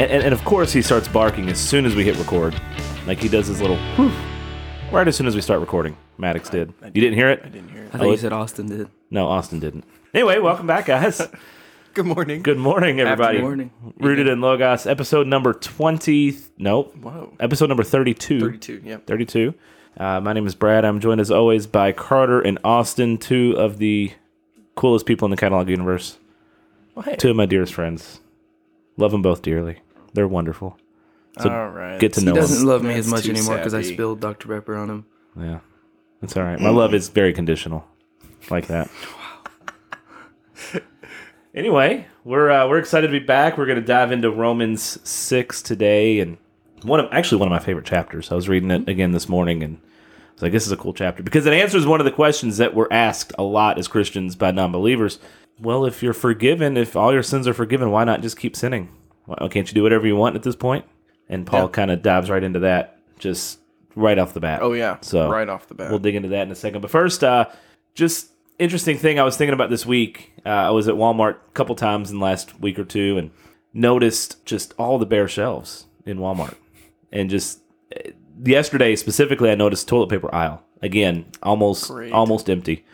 And, and, and of course, he starts barking as soon as we hit record. Like he does his little whew, right as soon as we start recording. Maddox did. You didn't hear it? I didn't hear it. I thought you said Austin did. No, Austin didn't. Anyway, welcome back, guys. Good morning. Good morning, everybody. Good morning. Rooted in Logos, episode number 20. Nope. Whoa. Episode number 32. 32. Yep. 32. Uh, my name is Brad. I'm joined as always by Carter and Austin, two of the coolest people in the catalog universe. Well, hey. Two of my dearest friends. Love them both dearly. They're wonderful. So All right. get to He know them. doesn't love me That's as much anymore because I sappy. spilled Dr. Pepper on him. Yeah, that's all right. My love is very conditional, like that. anyway, we're uh, we're excited to be back. We're going to dive into Romans six today, and one of actually one of my favorite chapters. I was reading it again this morning, and I was like, "This is a cool chapter" because it answers one of the questions that were asked a lot as Christians by non-believers. Well, if you're forgiven, if all your sins are forgiven, why not just keep sinning? Why can't you do whatever you want at this point? And Paul Yeah. kind of dives right into that, just right off the bat. Oh yeah. So right off the bat. We'll dig into that in a second. But first, uh, just interesting thing I was thinking about this week. Uh, I was at Walmart a couple times in the last week or two and noticed just all the bare shelves in Walmart. And just uh, yesterday specifically, I noticed toilet paper aisle again, almost Great. almost empty.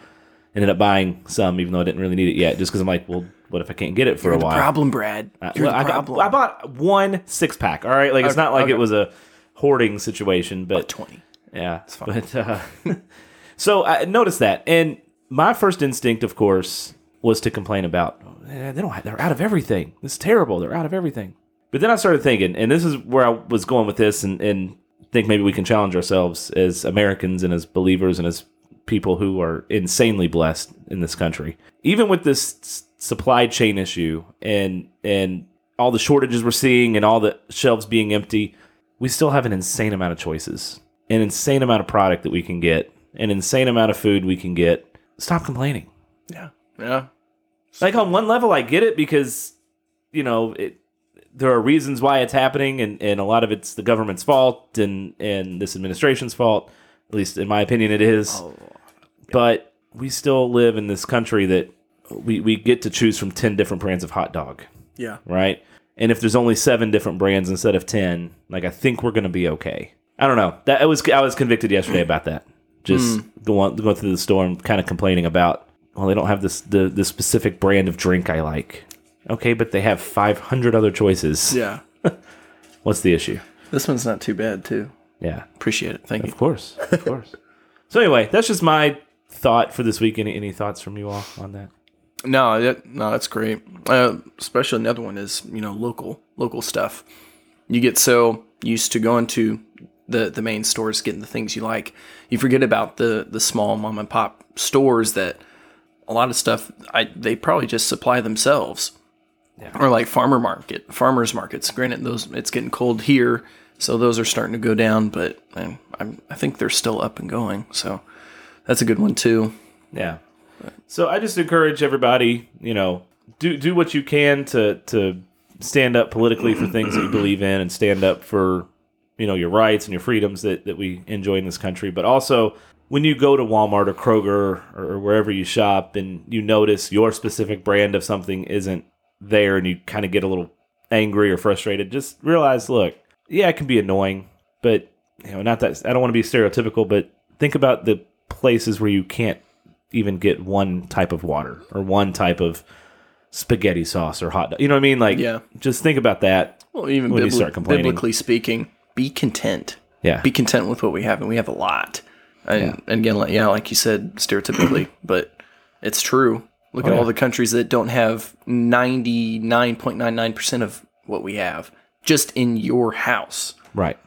Ended up buying some, even though I didn't really need it yet, just because I'm like, well, what if I can't get it for You're a the while? problem, Brad. Uh, You're well, the I, got- problem. I bought one six pack. All right, like it's not like okay. it was a hoarding situation, but Twenty. yeah, it's fine. but uh, so I noticed that, and my first instinct, of course, was to complain about "Eh, they don't they're out of everything. This is terrible. They're out of everything. But then I started thinking, and this is where I was going with this, and, and think maybe we can challenge ourselves as Americans and as believers and as people who are insanely blessed in this country. Even with this supply chain issue and and all the shortages we're seeing and all the shelves being empty, we still have an insane amount of choices, an insane amount of product that we can get, an insane amount of food we can get. Stop complaining. Yeah. Yeah. Like on one level, I get it because you know it, there are reasons why it's happening, and, and a lot of it's the government's fault and and this administration's fault. At least in my opinion, it is. Oh, But we still live in this country that we we get to choose from ten different brands of hot dog, Yeah. right? And if there's only seven different brands instead of ten, like I think we're gonna be okay. I don't know. That I was I was convicted yesterday about that. Just mm. going going through the store and kind of complaining about. Well, they don't have this the the specific brand of drink I like. Okay, but they have 500 other choices. Yeah. What's the issue? This one's not too bad too. Yeah, Appreciate it. Thank you. of course, of course. So anyway, that's just my thought for this week. Any any thoughts from you all on that? No, that, no, that's great. Uh, especially another one is you know local local stuff. You get so used to going to the the main stores, getting the things you like, you forget about the the small mom and pop stores that a lot of stuff I they probably just supply themselves. Or like farmer market, farmers markets. Granted, those it's getting cold here, so those are starting to go down. But um, I'm, I think they're still up and going. So that's a good one too. Yeah. So I just encourage everybody, you know, do do what you can to to stand up politically for things that you believe in and stand up for, you know, your rights and your freedoms that, that we enjoy in this country. But also when you go to Walmart or Kroger or, wherever you shop and you notice your specific brand of something isn't there and you kind of get a little angry or frustrated, just realize, look, yeah, it can be annoying, but you know, not that I don't want to be stereotypical, but think about the places where you can't even get one type of water or one type of spaghetti sauce or hot dog. You know what I mean? Like, Yeah. just think about that. Well, even When you start complaining. biblically speaking, be content. Yeah. Be content with what we have, and we have a lot. And, and again, like, yeah, like you said, stereotypically, but it's true. Look Oh, at yeah. all the countries that don't have ninety nine point nine nine percent of what we have just in your house. Right.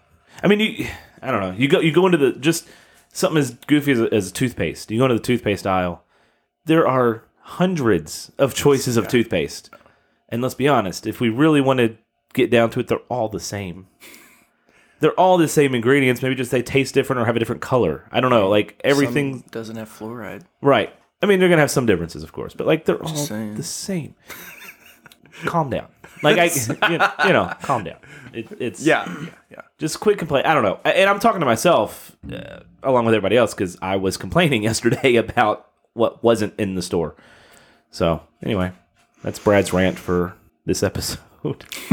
I mean, you. I don't know. You go. You go into the just something as goofy as, as toothpaste. You go into the toothpaste aisle. There are hundreds of choices of toothpaste, and let's be honest. If we really want to get down to it, they're all the same. They're all the same ingredients. Maybe just they taste different or have a different color. I don't know. Like everything. Some doesn't have fluoride. Right. I mean, they're gonna have some differences, of course, but like they're all saying. the same. calm down. Like I, you know, you know, calm down. It, it's Yeah, yeah, yeah. just quit complaining. I don't know, and I'm talking to myself uh, along with everybody else because I was complaining yesterday about what wasn't in the store. So anyway, that's Brad's rant for this episode.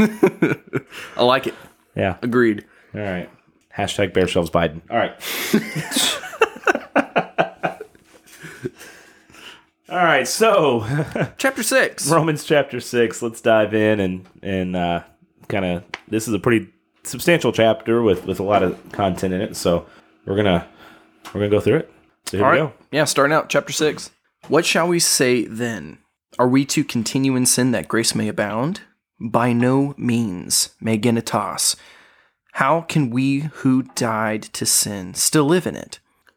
I like it. Yeah. Agreed. All right. Hashtag bare shelves Biden. All right. All right. So Chapter six. Romans chapter six. Let's dive in and and uh, kind of. This is a pretty substantial chapter with with a lot of content in it. So we're gonna we're gonna go through it. So here All we right. go. Yeah, starting out chapter six. What shall we say then? Are we to continue in sin that grace may abound? By no means. Megenitas. How can we who died to sin still live in it?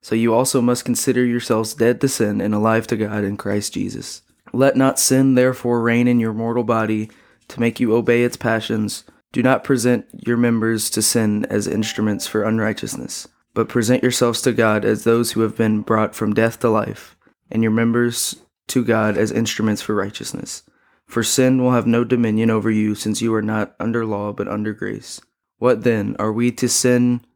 So you also must consider yourselves dead to sin and alive to God in Christ Jesus. Let not sin therefore reign in your mortal body to make you obey its passions. Do not present your members to sin as instruments for unrighteousness, but present yourselves to God as those who have been brought from death to life, and your members to God as instruments for righteousness. For sin will have no dominion over you, since you are not under law but under grace. What then? Are we to sin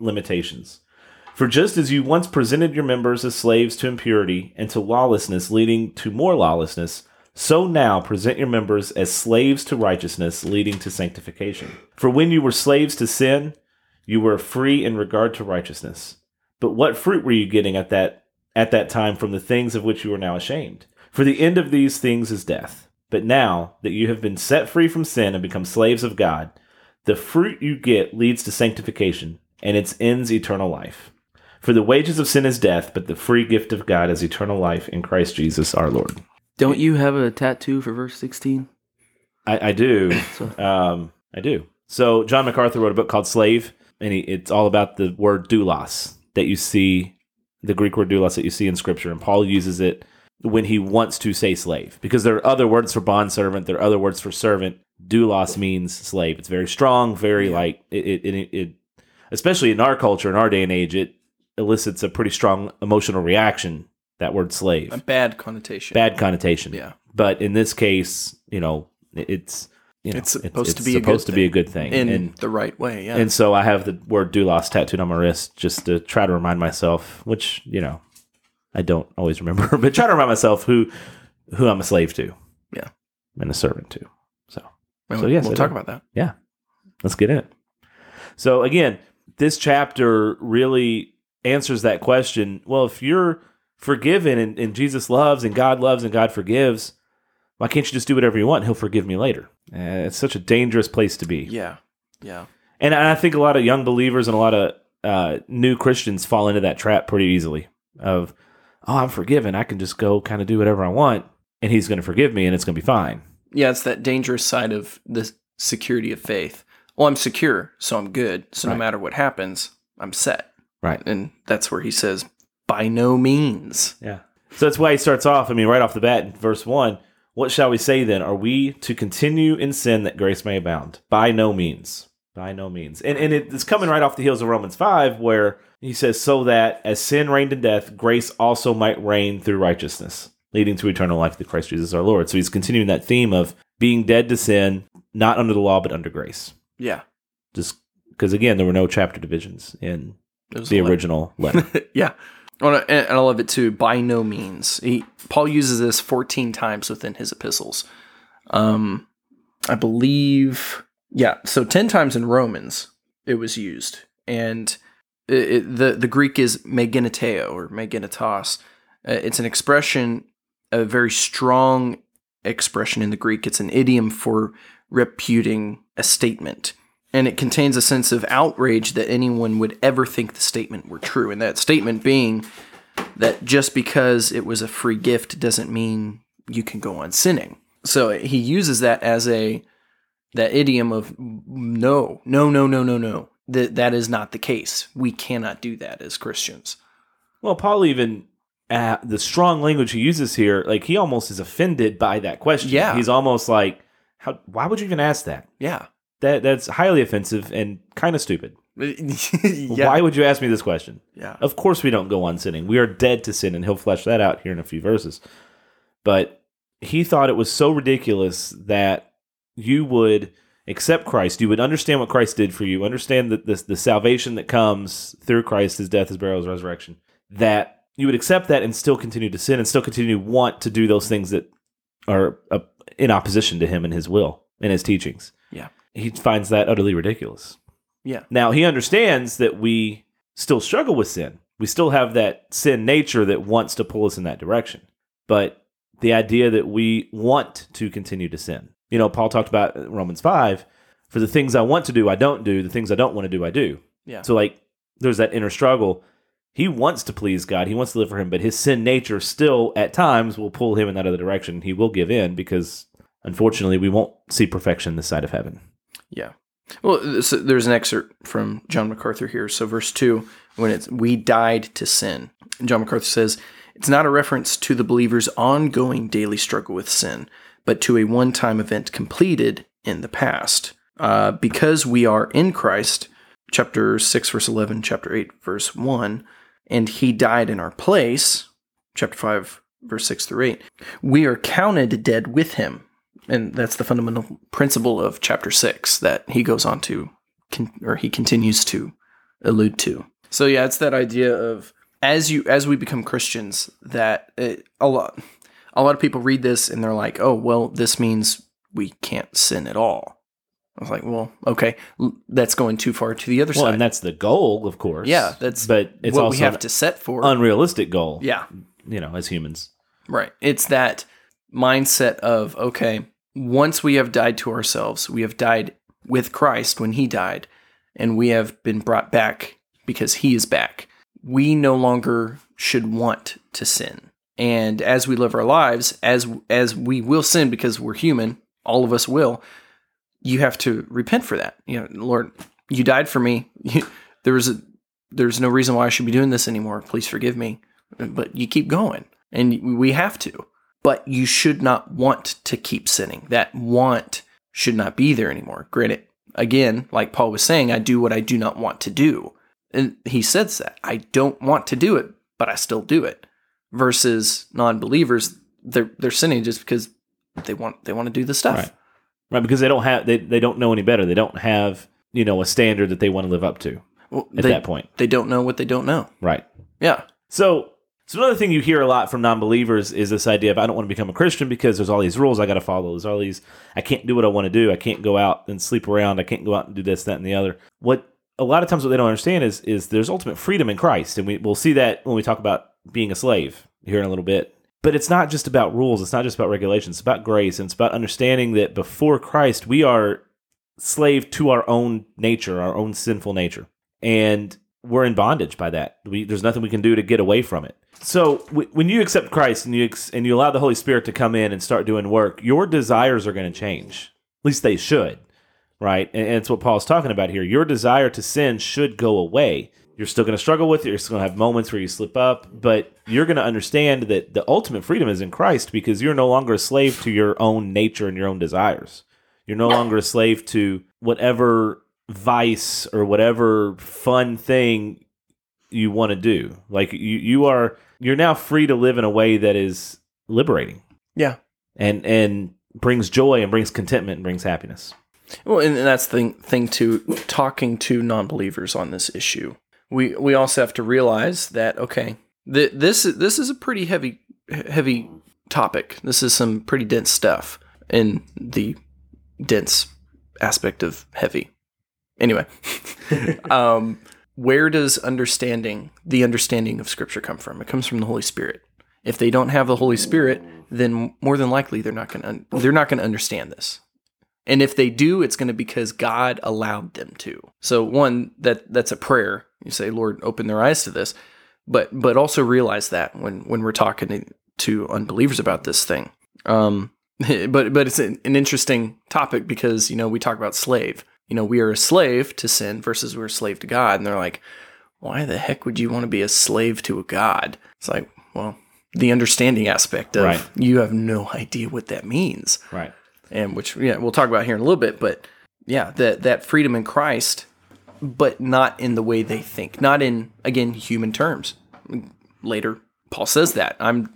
limitations. For just as you once presented your members as slaves to impurity and to lawlessness, leading to more lawlessness, so now present your members as slaves to righteousness, leading to sanctification. For when you were slaves to sin, you were free in regard to righteousness. But what fruit were you getting at that at that time from the things of which you are now ashamed? For the end of these things is death. But now that you have been set free from sin and become slaves of God, the fruit you get leads to sanctification, and its ends eternal life. For the wages of sin is death, but the free gift of God is eternal life in Christ Jesus our Lord. Don't you have a tattoo for verse 16? I, I do. Um, I do. So John MacArthur wrote a book called Slave, and he, it's all about the word doulos that you see, the Greek word doulos that you see in Scripture, and Paul uses it when he wants to say slave, because there are other words for bondservant, there are other words for servant. Doulos means slave. It's very strong, very like it, it, it, it. Especially in our culture, in our day and age, it elicits a pretty strong emotional reaction. That word slave A bad connotation. bad connotation. Yeah. But in this case, you know, it's you know, It's supposed to be a supposed good to be a good thing. in and the right way. Yeah. and so I have the word doulos tattooed on my wrist just to try to remind myself, which you know, I don't always remember, but try to remind myself who who I'm a slave to. Yeah. and a servant to. So Well, so yes, we'll I talk do. about that. yeah, let's get in it. So again, this chapter really answers that question. Well, if you're forgiven and, and Jesus loves and God loves and God forgives, why can't you just do whatever you want? He'll forgive me later. Uh, it's such a dangerous place to be. Yeah. Yeah. And I think a lot of young believers and a lot of uh, new Christians fall into that trap pretty easily of, oh, I'm forgiven. I can just go kind of do whatever I want and he's going to forgive me and it's going to be fine. Yeah, it's that dangerous side of the security of faith. Well, I'm secure, so I'm good. So no matter what happens, I'm set. Right. And that's where he says, by no means. Yeah. So that's why he starts off. I mean, right off the bat in verse one, what shall we say then? Are we to continue in sin that grace may abound? By no means. By no means. And and it's coming right off the heels of Romans five, where he says, So that as sin reigned in death, grace also might reign through righteousness, leading to eternal life through Christ Jesus our Lord. So he's continuing that theme of being dead to sin, not under the law, but under grace. Yeah. Just because again, there were no chapter divisions in the original letter. yeah. And and I love it too. By no means. He, Paul uses this 14 times within his epistles. Um, I believe, yeah. So 10 times in Romans it was used. And it, it- the, the Greek is megeneteo or megenitos. Uh, it's an expression, a very strong expression in the Greek. It's an idiom for reputing a statement. And it contains a sense of outrage that anyone would ever think the statement were true. And that statement being that just because it was a free gift doesn't mean you can go on sinning. So he uses that as a that idiom of no, no, no, no, no, no. That that is not the case. We cannot do that as Christians. Well, Paul even uh, the strong language he uses here, like he almost is offended by that question. Yeah. he's almost like, "How? Why would you even ask that? Yeah. That that's highly offensive and kind of stupid. yeah. Why would you ask me this question? Yeah. Of course, we don't go on sinning. We are dead to sin, and he'll flesh that out here in a few verses. But he thought it was so ridiculous that you would accept Christ, you would understand what Christ did for you, understand that this the salvation that comes through Christ, His death, His burial, His resurrection, that you would accept that and still continue to sin and still continue to want to do those things that are in opposition to Him and His will and His teachings. Yeah. he finds that utterly ridiculous. Yeah. Now he understands that we still struggle with sin. We still have that sin nature that wants to pull us in that direction. But the idea that we want to continue to sin. You know, Paul talked about Romans 5 for the things I want to do, I don't do. The things I don't want to do, I do. Yeah. So, like, there's that inner struggle. He wants to please God, he wants to live for Him, but his sin nature still, at times, will pull him in that other direction. He will give in because, unfortunately, we won't see perfection this side of heaven. Yeah. Well, this, there's an excerpt from John MacArthur here. So, verse 2, when it's, we died to sin. John MacArthur says, it's not a reference to the believer's ongoing daily struggle with sin, but to a one time event completed in the past. Uh, because we are in Christ, chapter 6, verse 11, chapter 8, verse 1, and he died in our place, chapter 5, verse 6 through 8, we are counted dead with him and that's the fundamental principle of chapter six that he goes on to, con- or he continues to allude to. So yeah, it's that idea of as you as we become Christians, that it, a lot a lot of people read this and they're like, oh well, this means we can't sin at all. I was like, well, okay, l- that's going too far to the other side. Well, side. and that's the goal, of course. yeah, that's but it's what also we have to set for. unrealistic goal. yeah, you know, as humans. Right. It's that mindset of, okay, once we have died to ourselves, we have died with Christ when he died, and we have been brought back because he is back. We no longer should want to sin. And as we live our lives, as as we will sin because we're human, all of us will, you have to repent for that. You know, Lord, you died for me. there was a there's no reason why I should be doing this anymore. Please forgive me. But you keep going. And we have to. But you should not want to keep sinning. That want should not be there anymore. Granted, again, like Paul was saying, I do what I do not want to do. And he says that. I don't want to do it, but I still do it. Versus non-believers, they're they're sinning just because they want they want to do the stuff. Right. Right, because they don't have they, they don't know any better. They don't have, you know, a standard that they want to live up to Well, at they, that point. they don't know what they don't know. Right. Yeah. So so another thing you hear a lot from non-believers is this idea of I don't want to become a Christian because there's all these rules I got to follow. There's all these I can't do what I want to do. I can't go out and sleep around. I can't go out and do this, that, and the other. What a lot of times what they don't understand is is there's ultimate freedom in Christ, and we we'll see that when we talk about being a slave here in a little bit. But it's not just about rules. It's not just about regulations. It's about grace, and it's about understanding that before Christ we are slave to our own nature, our own sinful nature, and we're in bondage by that. We, there's nothing we can do to get away from it. So w- when you accept Christ and you ex- and you allow the Holy Spirit to come in and start doing work, your desires are going to change. At least they should, right? And, and it's what Paul's talking about here. Your desire to sin should go away. You're still going to struggle with it. You're still going to have moments where you slip up, but you're going to understand that the ultimate freedom is in Christ because you're no longer a slave to your own nature and your own desires. You're no longer a slave to whatever vice or whatever fun thing you want to do. Like you, you are you're now free to live in a way that is liberating Yeah. and and brings joy and brings contentment and brings happiness. Well, and that's the thing, thing too, talking to non believers on this issue. we we also have to realize that okay, th- this this is a pretty heavy heavy topic. This is some pretty dense stuff in the dense aspect of heavy. Anyway, um, where does understanding the understanding of Scripture come from? It comes from the Holy Spirit. If they don't have the Holy Spirit, then more than likely they're not going to un- they're not going to understand this. And if they do, it's going to be because God allowed them to. So one that that's a prayer. You say, Lord, open their eyes to this, but but also realize that when when we're talking to, to unbelievers about this thing. Um, but but it's an, an interesting topic because you know we talk about slave. You know we are a slave to sin versus we're a slave to God, and they're like, why the heck would you want to be a slave to a God? It's like, well, the understanding aspect of Right. you have no idea what that means Right. and which yeah we'll talk about here in a little bit but yeah that that freedom in christ but not in the way they think not in again human terms later paul says that i'm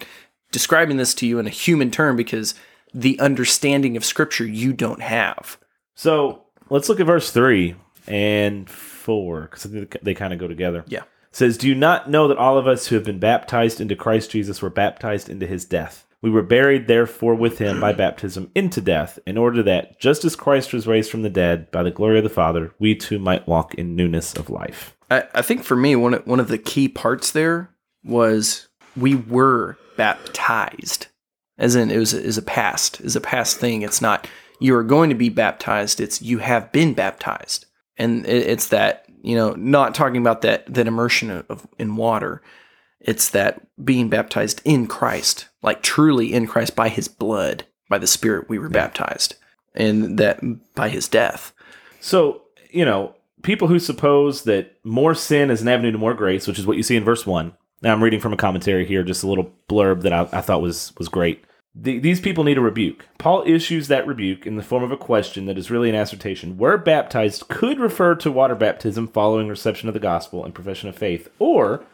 describing this to you in a human term because the understanding of scripture you don't have So let's look at verse three and four because they kind of go together. yeah It says, Do you not know that all of us who have been baptized into Christ Jesus were baptized into his death? We were buried, therefore, with him by baptism into death, in order that, just as Christ was raised from the dead by the glory of the Father, we too might walk in newness of life. I, I think for me, one of, one of the key parts there was we were baptized, as in it was is a past is a past thing. It's not you are going to be baptized. It's you have been baptized, and it's that you know not talking about that that immersion of, in water. It's that being baptized in Christ, like truly in Christ by His blood, by the Spirit we were baptized, and that by His death. So, you know, people who suppose that more sin is an avenue to more grace, which is what you see in verse 1. Now, I'm reading from a commentary here, just a little blurb that I, I thought was, was great. The, these people need a rebuke. Paul issues that rebuke in the form of a question that is really an assertion. Were baptized could refer to water baptism following reception of the gospel and profession of faith, or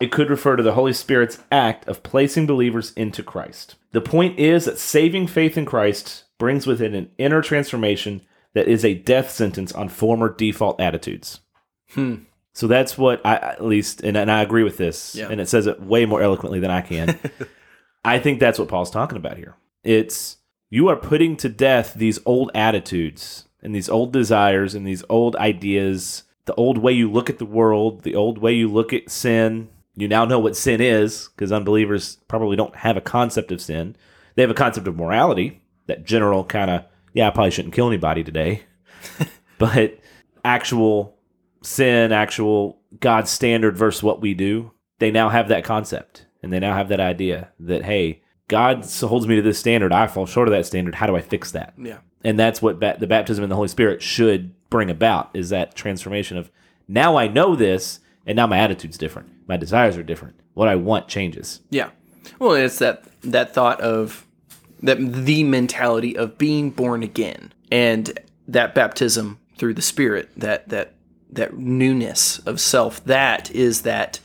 it could refer to the Holy Spirit's act of placing believers into Christ. The point is that saving faith in Christ brings with it an inner transformation that is a death sentence on former default attitudes. Hmm. So that's what I at least, and, and I agree with this, Yeah. and it says it way more eloquently than I can. I think that's what Paul's talking about here. It's you are putting to death these old attitudes and these old desires and these old ideas, the old way you look at the world, the old way you look at sin. You now know what sin is because unbelievers probably don't have a concept of sin. They have a concept of morality, that general kind of, yeah, I probably shouldn't kill anybody today. but actual sin, actual God's standard versus what we do, they now have that concept and they now have that idea that, hey, God holds me to this standard. I fall short of that standard. How do I fix that? Yeah. And that's what ba- the baptism in the Holy Spirit should bring about is that transformation of now I know this and now my attitude's different. My desires are different. What I want changes. Yeah. Well, it's that that thought of that the mentality of being born again and that baptism through the spirit, that that that newness of self, that is that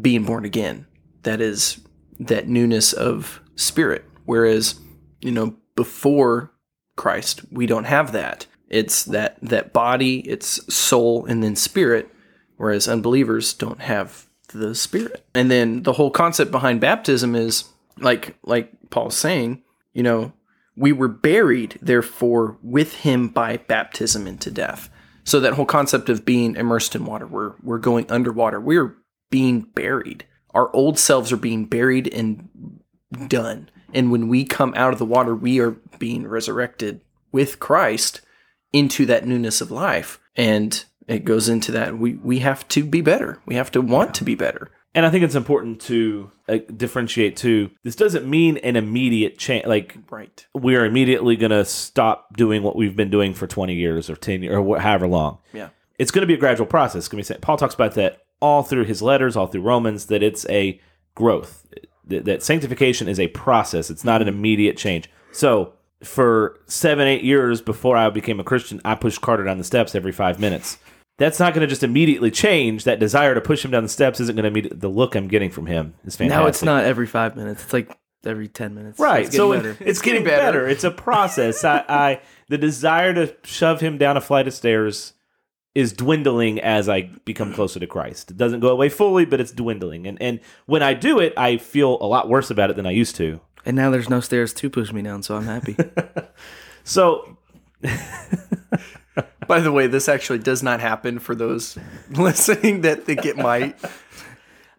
being born again. That is that newness of spirit. Whereas, you know, before Christ, we don't have that. It's that that body, it's soul and then spirit, whereas unbelievers don't have the spirit. And then the whole concept behind baptism is like like Paul's saying, you know, we were buried therefore with him by baptism into death. So that whole concept of being immersed in water, we're we're going underwater. We're being buried. Our old selves are being buried and done. And when we come out of the water, we are being resurrected with Christ into that newness of life. And it goes into that we we have to be better. We have to want to be better. And I think it's important to uh, differentiate too. This doesn't mean an immediate change. Like Right. we are immediately going to stop doing what we've been doing for 20 years or 10 years or wha- however long. Yeah. It's going to be a gradual process. It's going to be Paul talks about that all through his letters, all through Romans, that it's a growth. That, that sanctification is a process. It's not an mm-hmm. immediate change. So for seven, eight years before I became a Christian, I pushed Carter down the steps every five minutes. That's not going to just immediately change. That desire to push him down the steps isn't going to meet the look I'm getting from him. Is fantastic. Now it's not every five minutes. It's like every ten minutes. Right. It's so getting it- better. it's, getting, better. It's a process. I, I the desire to shove him down a flight of stairs is dwindling as I become closer to Christ. It doesn't go away fully, but it's dwindling. And and when I do it, I feel a lot worse about it than I used to. And now there's no stairs to push me down, so I'm happy. So By the way, this actually does not happen for those listening that think it might.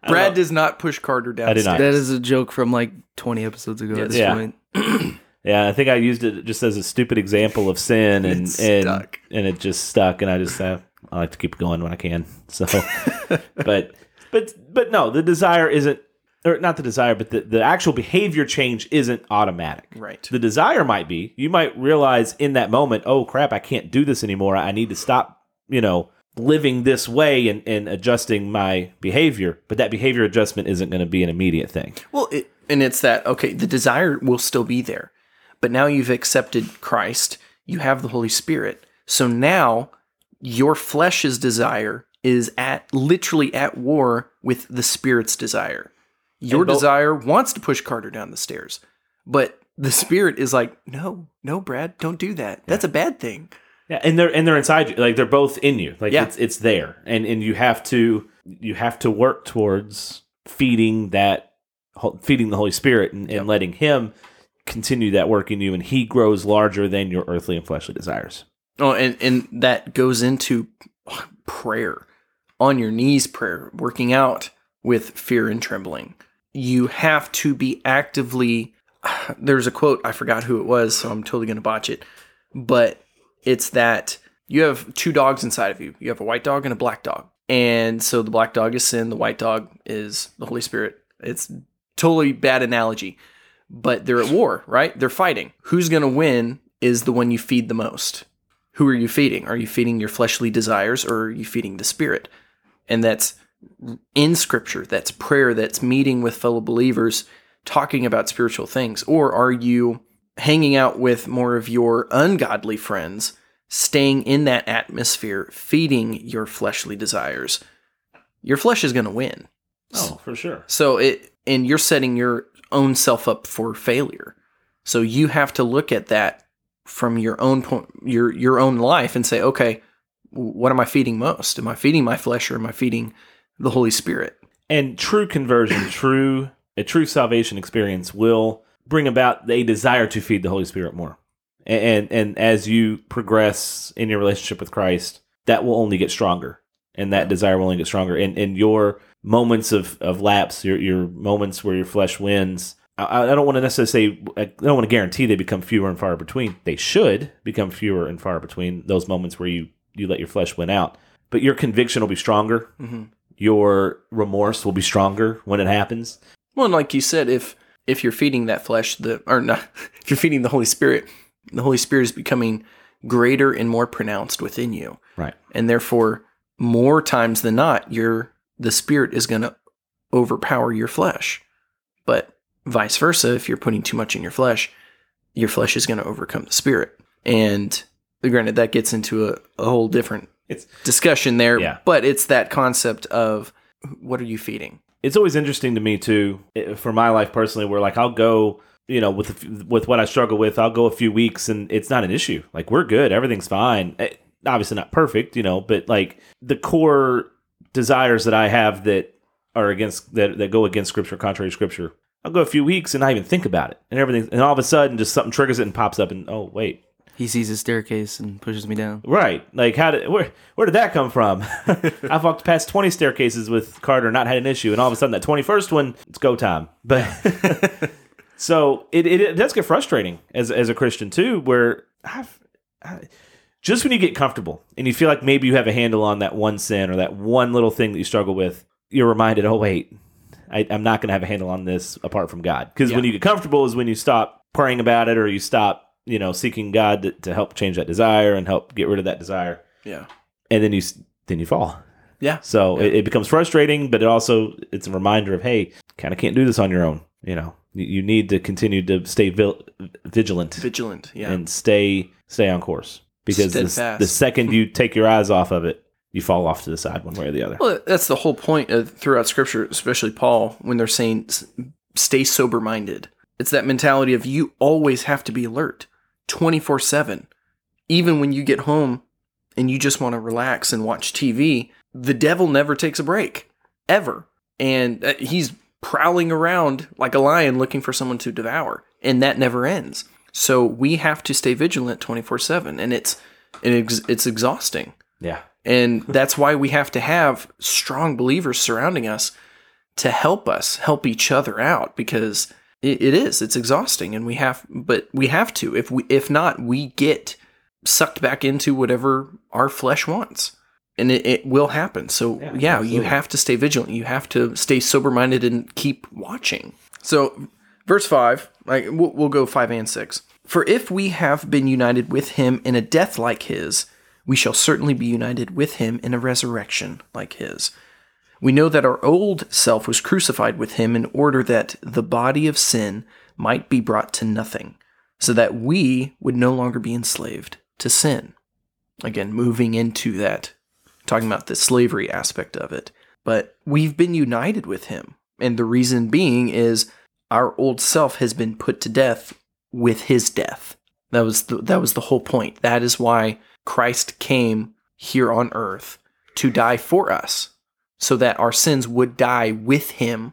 Brad does not push Carter down. I did not. that is a joke from like 20 episodes ago at this Yeah. point. yeah, I think I used it just as a stupid example of sin, and It and stuck. and it just stuck. And I just uh, I like to keep going when I can. So, but but but no, the desire isn't, or not the desire, but the the actual behavior change isn't automatic. Right. The desire might be. You might realize in that moment, oh crap, I can't do this anymore. I need to stop. You know. Living this way and, and adjusting my behavior, but that behavior adjustment isn't going to be an immediate thing. Well, it, and it's that okay. The desire will still be there, but now you've accepted Christ. You have the Holy Spirit. So now your flesh's desire is at literally at war with the Spirit's desire. Your both- desire wants to push Carter down the stairs, but the Spirit is like, no, no, Brad, don't do that. That's a bad thing. Yeah, and they're and they're inside you. Like they're both in you. Like Yeah. it's it's there, and and you have to you have to work towards feeding that ho- feeding the Holy Spirit and, and letting Him continue that work in you, and He grows larger than your earthly and fleshly desires. Oh, and and that goes into prayer, on your knees prayer, working out with fear and trembling. You have to be actively. There's a quote I forgot who it was, so I'm totally going to botch it, but it's that you have two dogs inside of you. You have a white dog and a black dog, and so the black dog is sin, the white dog is the Holy Spirit. It's totally bad analogy, but they're at war, right? They're fighting. Who's going to win is the one you feed the most who are you feeding? Are you feeding your fleshly desires or are you feeding the spirit? And that's in scripture, that's prayer, that's meeting with fellow believers, talking about spiritual things. Or are you hanging out with more of your ungodly friends, staying in that atmosphere, feeding your fleshly desires? Your flesh is going to win. Oh, for sure. So it and you're setting your own self up for failure. So you have to look at that from your own point your your own life and say, okay, what am I feeding most? Am I feeding my flesh or am I feeding the Holy Spirit? And true conversion, true a true salvation experience will bring about a desire to feed the Holy Spirit more. And and, and as you progress in your relationship with Christ, that will only get stronger. And that desire will only get stronger. And and your moments of, of lapse, your your moments where your flesh wins, I, I don't want to necessarily say I don't want to guarantee they become fewer and far between. They should become fewer and far between those moments where you you let your flesh win out. But your conviction will be stronger. Mm-hmm. Your remorse will be stronger when it happens. Well, and like you said, if if you're feeding that flesh, the or not, if you're feeding the Holy Spirit, the Holy Spirit is becoming greater and more pronounced within you. Right. and therefore more times than not your the spirit is going to overpower your flesh but vice versa if you're putting too much in your flesh your flesh is going to overcome the spirit. And granted that gets into a, a whole different It's discussion there Yeah. but it's that concept of what are you feeding? It's always interesting to me too eh, for my life personally where like I'll go you know with with what I struggle with I'll go a few weeks and it's not an issue. Like we're good. Everything's fine. Eh, obviously not perfect you know but like the core desires that I have that are against that that go against scripture contrary to scripture I'll go a few weeks and not even think about it and everything and all of a sudden just something triggers it and pops up and oh wait He sees his staircase and pushes me down. Right. Like how did where where did that come from? I've walked past twenty staircases with Carter, not had an issue, and all of a sudden that twenty first one, it's go time. But so it, it it does get frustrating as as a Christian too, where I've I, just when you get comfortable and you feel like maybe you have a handle on that one sin or that one little thing that you struggle with, you're reminded, oh wait, I, I'm not going to have a handle on this apart from God. Because when you get comfortable is when you stop praying about it or you stop, you know, seeking God to, to help change that desire and help get rid of that desire, yeah. And then you then you fall. yeah. So it, it becomes frustrating, but it also it's a reminder of hey, kind of can't do this on your own. You know, you, you need to continue to stay vil- vigilant. Vigilant yeah. And stay stay on course. Because the, the second you take your eyes off of it, you fall off to the side one way or the other. Well, that's the whole point of, throughout Scripture, especially Paul, when they're saying stay sober minded. It's that mentality of you always have to be alert 24 7. Even when you get home and you just want to relax and watch TV, the devil never takes a break, ever. And uh, he's prowling around like a lion looking for someone to devour, and that never ends. So we have to stay vigilant 24 7, and it's, it's, it's exhausting. Yeah. And that's why we have to have strong believers surrounding us to help us help each other out because it, it is it's exhausting and we have but we have to. If we if not we get sucked back into whatever our flesh wants and it, it will happen. So Yeah, yeah, you have to stay vigilant. You have to stay sober minded and keep watching. So verse 5 like we'll, we'll go 5 and 6 for if we have been united with him in a death like his we shall certainly be united with him in a resurrection like his we know that our old self was crucified with him in order that the body of sin might be brought to nothing, so that we would no longer be enslaved to sin. Again, moving into that, talking about the slavery aspect of it. But we've been united with him. And the reason being is our old self has been put to death with his death. That was the, that was the whole point. That is why Christ came here on earth to die for us so that our sins would die with him.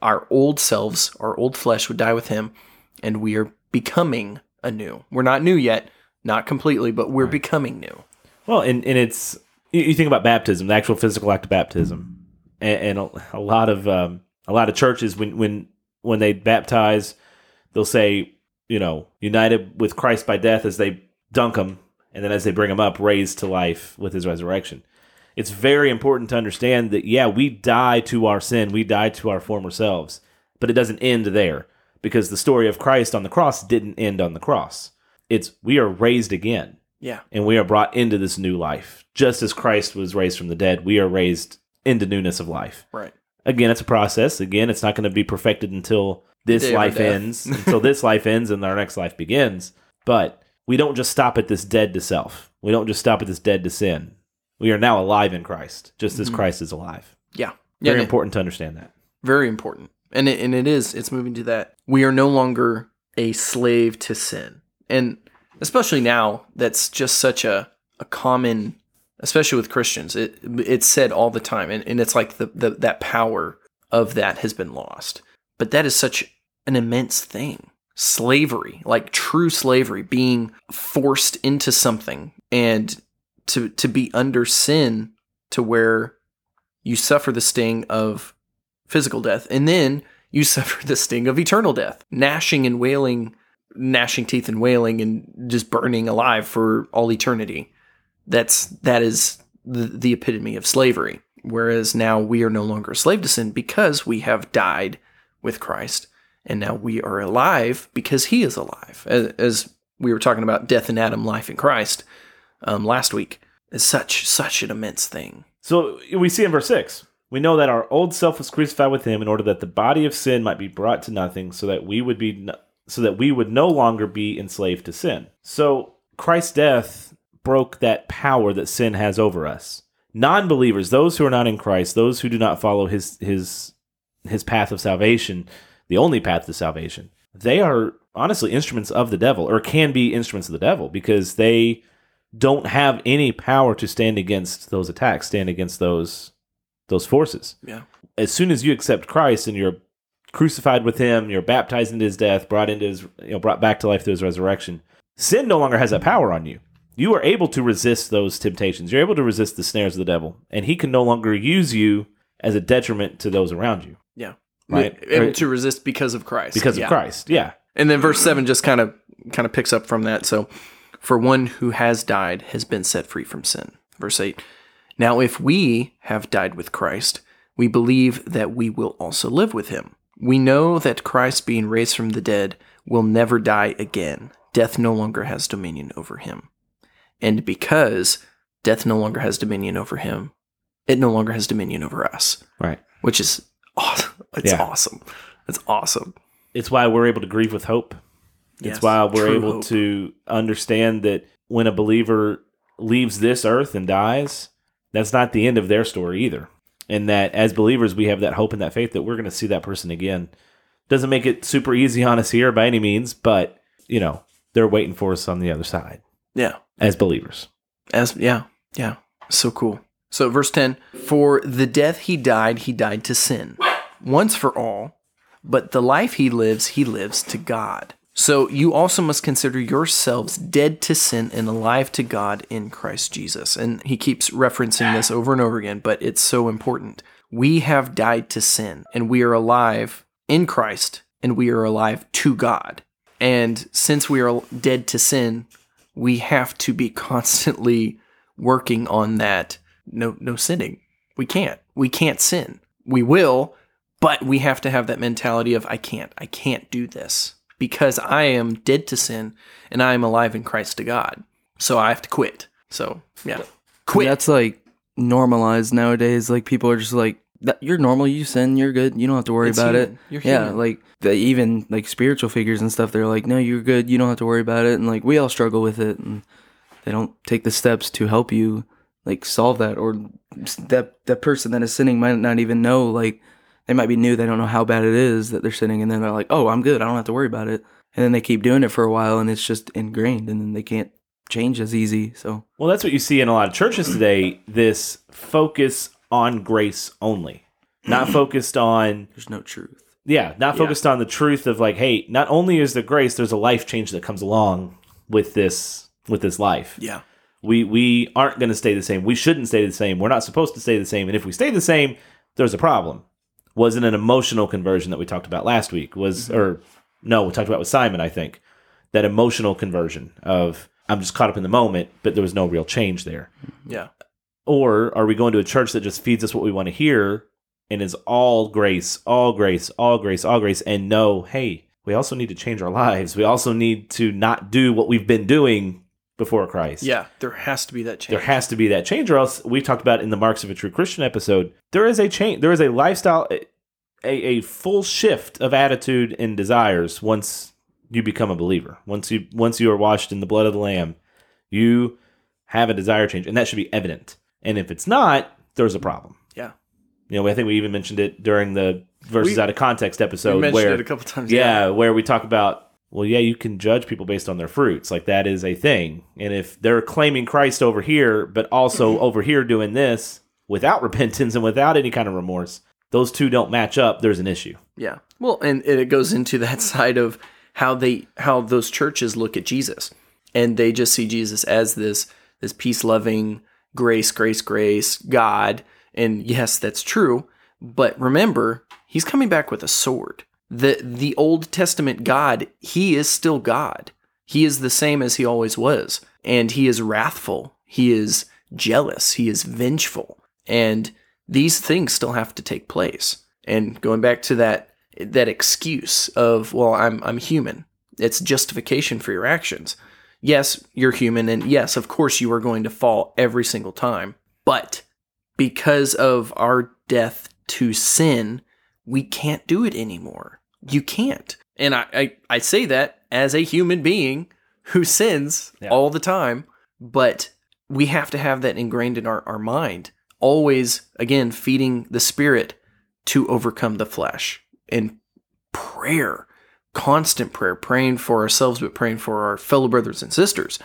Our old selves, our old flesh would die with him, and we are becoming anew. We're not new yet, not completely, but we're becoming new. Well, and, and it's you, think about baptism, the actual physical act of baptism, and, and a, a lot of um, a lot of churches when when when they baptize, they'll say you know united with Christ by death as they dunk him, and then as they bring him up, raised to life with his resurrection. It's very important to understand that yeah, we die to our sin, we die to our former selves, but it doesn't end there because the story of Christ on the cross didn't end on the cross. It's we are raised again Yeah. and we are brought into this new life. Just as Christ was raised from the dead, we are raised into newness of life. Right. Again, it's a process. Again, it's not going to be perfected until this life ends, until this life ends and our next life begins. But we don't just stop at this dead to self. We don't just stop at this dead to sin. We are now alive in Christ, just as mm-hmm. Christ is alive. Yeah. Yeah. Very important to understand that. Very important. And it, and it is, it's moving to that. We are no longer a slave to sin. And especially now, that's just such a, a common, especially with Christians, it, it's said all the time. And, and it's like the, the, that power of that has been lost. But that is such an immense thing. Slavery, like true slavery, being forced into something and to, to be under sin to where you suffer the sting of physical death, and then you suffer the sting of eternal death, gnashing and wailing, gnashing teeth and wailing, and just burning alive for all eternity. That's that is the, the epitome of slavery. Whereas now we are no longer a slave to sin because we have died with Christ, and now we are alive because He is alive. As, we were talking about death in Adam, life in Christ um, last week, is such such an immense thing. So we see in verse 6 we know that our old self was crucified with him in order that the body of sin might be brought to nothing so that we would be no- so that we would no longer be enslaved to sin so christ's death broke that power that sin has over us non-believers those who are not in christ those who do not follow his his his path of salvation the only path to salvation they are honestly instruments of the devil or can be instruments of the devil because they don't have any power to stand against those attacks, stand against those those forces. Yeah. As soon as you accept Christ and you're crucified with him, you're baptized into his death, brought into his you know, brought back to life through his resurrection, sin no longer has that power on you. You are able to resist those temptations. You're able to resist the snares of the devil, and he can no longer use you as a detriment to those around you Yeah. Right. Able to resist because of Christ. because Yeah. of Christ. Yeah. And then verse 7 just kind of kind of picks up from that. So for one who has died has been set free from sin. Verse 8. Now if we have died with Christ, we believe that we will also live with him. We know that Christ being raised from the dead will never die again. Death no longer has dominion over him. And because death no longer has dominion over him, it no longer has dominion over us, Right. which is awesome. It's Yeah. awesome. It's awesome. It's why we're able to grieve with hope. Yes, It's why we're able hope. to understand that when a believer leaves this earth and dies, that's not the end of their story either. And that as believers, we have that hope and that faith that we're going to see that person again. Doesn't make it super easy on us here by any means, but, you know, they're waiting for us on the other side Yeah. as believers. As yeah, yeah. So cool. So verse 10, for the death he died, he died to sin once for all, but the life he lives, he lives to God. So you also must consider yourselves dead to sin and alive to God in Christ Jesus. And he keeps referencing this over and over again, but it's so important. We have died to sin and we are alive in Christ and we are alive to God. And since we are dead to sin, we have to be constantly working on that no no sinning. We can't. We can't sin. We will, but we have to have that mentality of I can't. I can't do this because I am dead to sin and I am alive in Christ to God. So I have to quit. So, yeah. Quit. That's like normalized nowadays. Like people are just like, "You're normal. You sin. You're good. You don't have to worry It's about human. it." You're yeah, human. like the, even like spiritual figures and stuff. They're like, "No, you're good. You don't have to worry about it." And like we all struggle with it, and they don't take the steps to help you like solve that. Or that that person that is sinning might not even know. Like they might be new. They don't know how bad it is that they're sitting, and then they're like, "Oh, I'm good. I don't have to worry about it." And then they keep doing it for a while, and it's just ingrained, and then they can't change as easy. So Well, that's what you see in a lot of churches today. This focus on grace only, not focused on there's no truth. yeah, not focused on the truth of like, hey, not only is there grace, there's a life change that comes along with this with this life. yeah. We we aren't going to stay the same. We shouldn't stay the same. We're not supposed to stay the same. And if we stay the same, there's a problem. Wasn't an emotional conversion that we talked about last week? Was mm-hmm. or no, we talked about with Simon. I think that emotional conversion of I'm just caught up in the moment, but there was no real change there. Mm-hmm. Yeah. Or are we going to a church that just feeds us what we want to hear and is all grace, all grace, all grace, all grace, and no, hey, we also need to change our lives. We also need to not do what we've been doing before Christ. Yeah. There has to be that change. There has to be that change, or else we talked about in the Marks of a True Christian episode. There is a change. There is a lifestyle, a, a full shift of attitude and desires once you become a believer. Once you once you are washed in the blood of the Lamb, you have a desire change, and that should be evident. And if it's not, there's a problem. yeah. You know, I think we even mentioned it during the verses We- out of context episode We mentioned where it a couple times. yeah, where we talk about well, yeah, you can judge people based on their fruits. Like that is a thing. And if they're claiming Christ over here, but also mm-hmm. over here doing this without repentance and without any kind of remorse, those two don't match up. There's an issue. Yeah. Well, and, and it goes into that side of how they how those churches look at Jesus. And they just see Jesus as this this peace loving, grace, grace, grace God. And yes, that's true. But remember, he's coming back with a sword. The the Old Testament God, he is still God. He is the same as he always was. And he is wrathful. He is jealous. He is vengeful. And these things still have to take place. And going back to that that excuse of, well, I'm I'm human. It's justification for your actions. Yes, you're human and yes, of course you are going to fall every single time. But because of our death to sin, we can't do it anymore. You can't. And I, I, I say that as a human being who sins Yeah. all the time, but we have to have that ingrained in our, our mind. Always, again, feeding the spirit to overcome the flesh. And prayer, constant prayer, praying for ourselves, but praying for our fellow brothers and sisters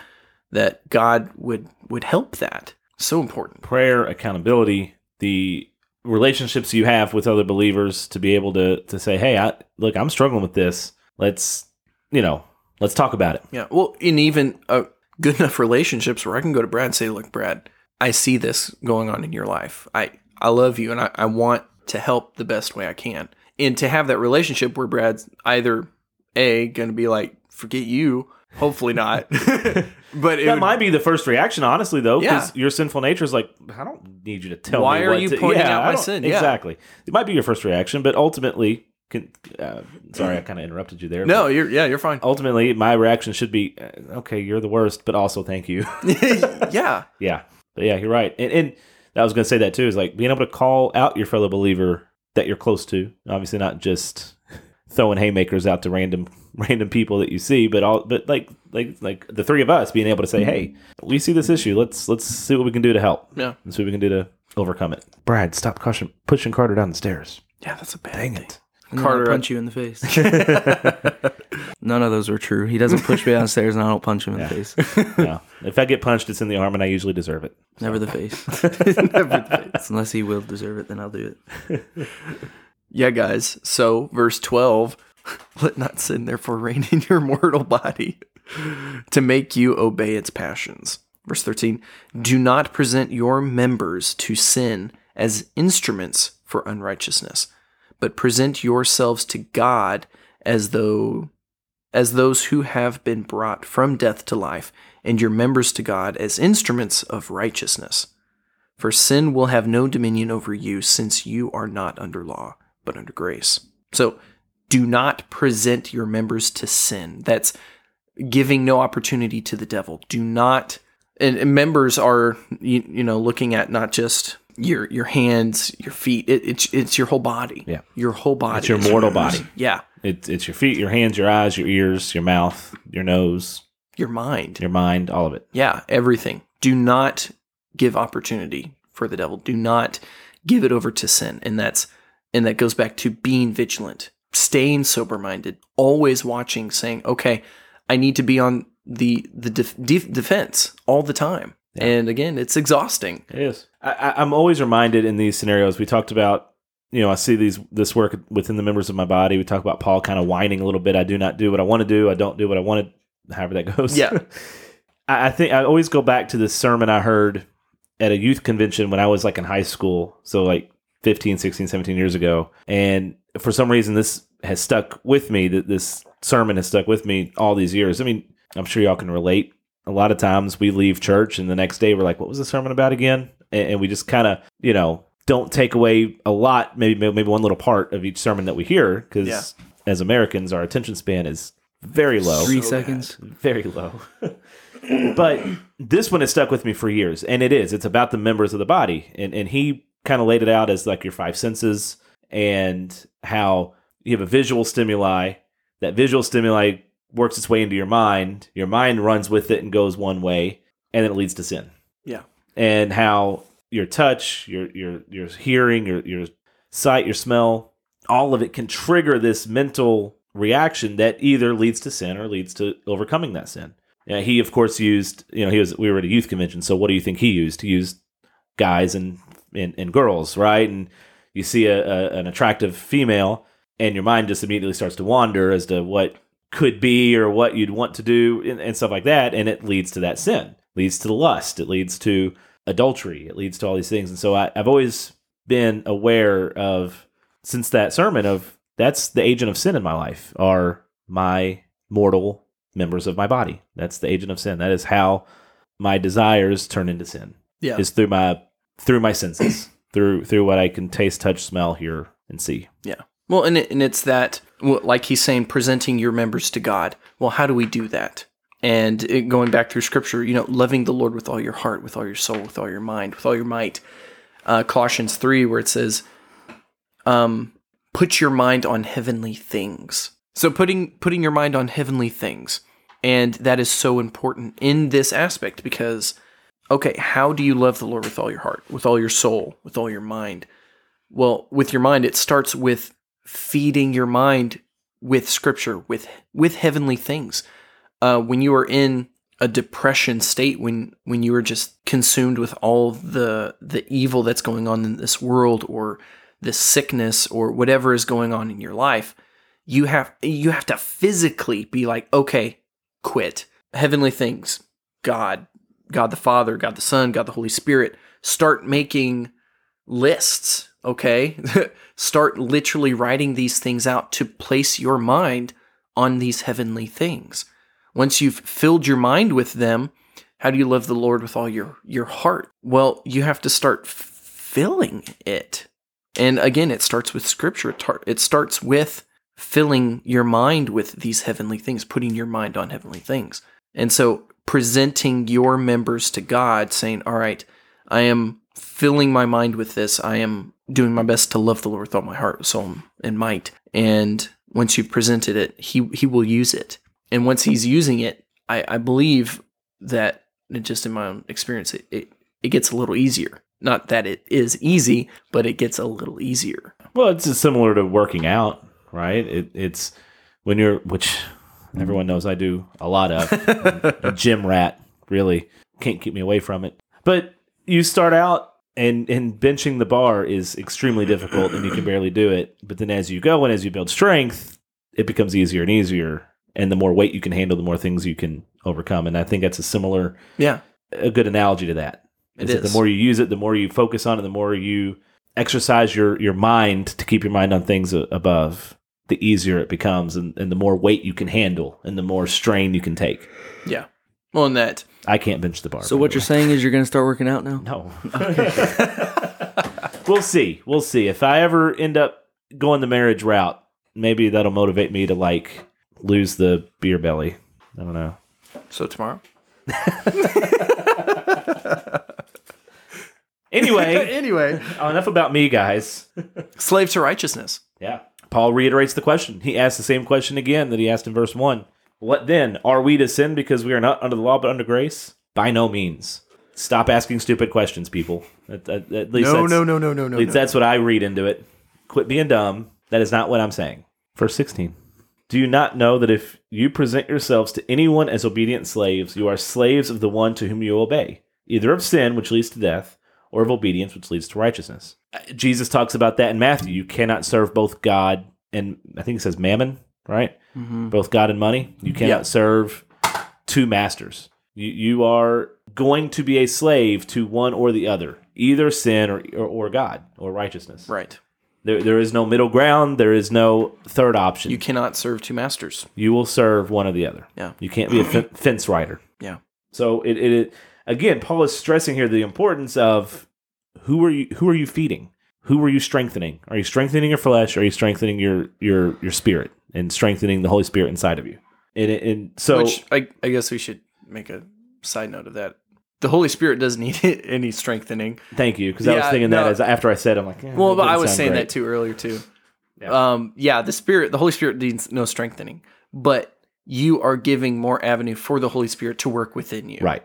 that God would would help that. So important. Prayer, accountability, the relationships you have with other believers to be able to to say, "Hey, I, look, I'm struggling with this. Let's, you know, let's talk about it." Yeah. Well, and even uh, good enough relationships where I can go to Brad and say, "Look, Brad, I see this going on in your life. I I love you, and I, I want to help the best way I can." And to have that relationship where Brad's either a going to be like, "Forget you," hopefully not, but it That would- might be the first reaction, honestly, though, because Yeah. your sinful nature is like, I don't need you to tell Why me. Why are you to-" pointing Yeah, out my sin? Yeah. Exactly. It might be your first reaction, but ultimately, can, uh, sorry, I kind of interrupted you there. no, you're yeah, you're fine. ultimately, my reaction should be, uh, okay, you're the worst, but also thank you. yeah, yeah, but yeah, you're right, and, and I was going to say that too is like being able to call out your fellow believer that you're close to. Obviously, not just throwing haymakers out to random random people that you see, but all but like like like the three of us being able to say, "Hey, we see this issue. Let's let's see what we can do to help. yeah, Let's see what we can do to overcome it." Brad, stop pushing pushing Carter down the stairs. yeah. That's a bad Dang thing. it! And Carter, I'll punch uh, you in the face. None of those are true. He doesn't push me downstairs, and I don't punch him in the face. No. if I get punched, it's in the arm, and I usually deserve it. Never the face. Never the face. Unless he will deserve it, then I'll do it. Yeah, guys. So, verse 12 let not sin therefore reign in your mortal body to make you obey its passions. Verse 13 Do not present your members to sin as instruments for unrighteousness, but present yourselves to God as though as those who have been brought from death to life, and your members to God as instruments of righteousness. For sin will have no dominion over you, since you are not under law, but under grace. So do not present your members to sin. That's giving no opportunity to the devil. Do not, and, and members are, you, you know, looking at not just your your hands, your feet. It, it's it's your whole body. Yeah. your whole body. It's your mortal body. Yeah, It's it's your feet, your hands, your eyes, your ears, your mouth, your nose, your mind. your mind, all of it. Yeah, everything. Do not give opportunity for the devil. Do not give it over to sin. And that's and that goes back to being vigilant, staying sober minded, always watching, saying, "Okay, I need to be on the the def- def- defense all the time." And again, it's exhausting. It is. I, I, I'm always reminded in these scenarios. We talked about, you know, I see these this work within the members of my body. We talk about Paul kind of whining a little bit. I do not do what I want to do. I don't do what I want to. However that goes. Yeah. I, I think I always go back to this sermon I heard at a youth convention when I was like in high school. So like 15, 16, 17 years ago. And for some reason, this has stuck with me. That this sermon has stuck with me all these years. I mean, I'm sure y'all can relate. A lot of times we leave church and the next day we're like, what was the sermon about again? And, and we just kind of, you know, don't take away a lot, maybe maybe one little part of each sermon that we hear, because Yeah. as Americans, our attention span is very low Three So seconds. very low. but this one has stuck with me for years, and it is. It's about the members of the body, and and he kind of laid it out as like your five senses and how you have a visual stimuli. That visual stimuli works its way into your mind. Your mind runs with it and goes one way, and then it leads to sin. Yeah. And how your touch, your your your hearing, your your sight, your smell, all of it can trigger this mental reaction that either leads to sin or leads to overcoming that sin. Yeah, he of course used, you know, he was we were at a youth convention, so what do you think he used? He used guys and and, and girls, right? And you see a, a an attractive female and your mind just immediately starts to wander as to what could be or what you'd want to do and, and stuff like that, and it leads to that sin, leads to lust, it leads to adultery, it leads to all these things. And so I, I've always been aware of since that sermon of that's the agent of sin in my life are my mortal members of my body. That's the agent of sin. That is how my desires turn into sin. Yeah. Is through my through my senses, through through what I can taste, touch, smell, hear, and see. Well, and, it, and it's that, like he's saying, presenting your members to God. Well, how do we do that? And it, going back through scripture, you know, loving the Lord with all your heart, with all your soul, with all your mind, with all your might. Uh, Colossians 3, where it says, um, put your mind on heavenly things. So putting putting your mind on heavenly things. And that is so important in this aspect because okay, how do you love the Lord with all your heart, with all your soul, with all your mind? Well, with your mind, it starts with feeding your mind with scripture, with with heavenly things. Uh, when you are in a depression state, when when you are just consumed with all the the evil that's going on in this world, or this sickness, or whatever is going on in your life, you have you have to physically be like, okay, quit. Heavenly things, God, God the Father, God the Son, God the Holy Spirit. Start making lists, okay? Start literally writing these things out to place your mind on these heavenly things. Once you've filled your mind with them, how do you love the Lord with all your your heart? Well, you have to start filling it. And again, it starts with scripture. It tar- It starts with filling your mind with these heavenly things, putting your mind on heavenly things. And so presenting your members to God, saying, All right, I am filling my mind with this. I am doing my best to love the Lord with all my heart, soul, and might. And once you've presented it, He He will use it. And once He's using it, I, I believe that just in my own experience, it, it it gets a little easier. Not that it is easy, but it gets a little easier. Well, it's similar to working out, right? It, it's when you're, which everyone knows I do a lot of. a gym rat, really can't keep me away from it. But you start out and and benching the bar is extremely difficult and you can barely do it. But then as you go and as you build strength, it becomes easier and easier. And the more weight you can handle, the more things you can overcome. And I think that's a similar Yeah. a good analogy to that. It that is. The more you use it, the more you focus on it, the more you exercise your your mind to keep your mind on things above, the easier it becomes, and, and the more weight you can handle, and the more strain you can take. Yeah. Well, and that I can't bench the bar. So what you're way. saying is you're going to start working out now? No. we'll see. We'll see. If I ever end up going the marriage route, maybe that'll motivate me to like lose the beer belly. I don't know. so tomorrow. Anyway, anyway, oh, enough about me, guys. slave to righteousness. Yeah. Paul reiterates the question. He asks the same question again that he asked in verse 1. What then? Are we to sin because we are not under the law but under grace? By no means. Stop asking stupid questions, people. At, at- at least No, that's, no, no, no, no, At no. least no. that's what I read into it. Quit being dumb. That is not what I'm saying. Verse 16. Do you not know that if you present yourselves to anyone as obedient slaves, you are slaves of the one to whom you obey, either of sin, which leads to death, or of obedience, which leads to righteousness? Uh, Jesus talks about that in Matthew. You cannot serve both God and, I think it says mammon, right? Mm-hmm. Both God and money. You cannot Yeah. serve two masters. You, you are going to be a slave to one or the other, either sin or, or, or God or righteousness. Right. There, there is no middle ground. There is no third option. You cannot serve two masters. You will serve one or the other. Yeah. You can't be a fence rider. Yeah. So it, it, it again, Paul is stressing here the importance of who are you who are you feeding? Who are you strengthening? Are you strengthening your flesh? Or are you strengthening your your your spirit and strengthening the Holy Spirit inside of you? And, and so Which I, I guess we should make a side note of that. The Holy Spirit doesn't need any strengthening. thank you because I was thinking no. that as after I said, I'm like, eh, Well, I was saying great. that too earlier too. Yeah. Um, yeah, the Spirit, the Holy Spirit needs no strengthening, but you are giving more avenue for the Holy Spirit to work within you. right,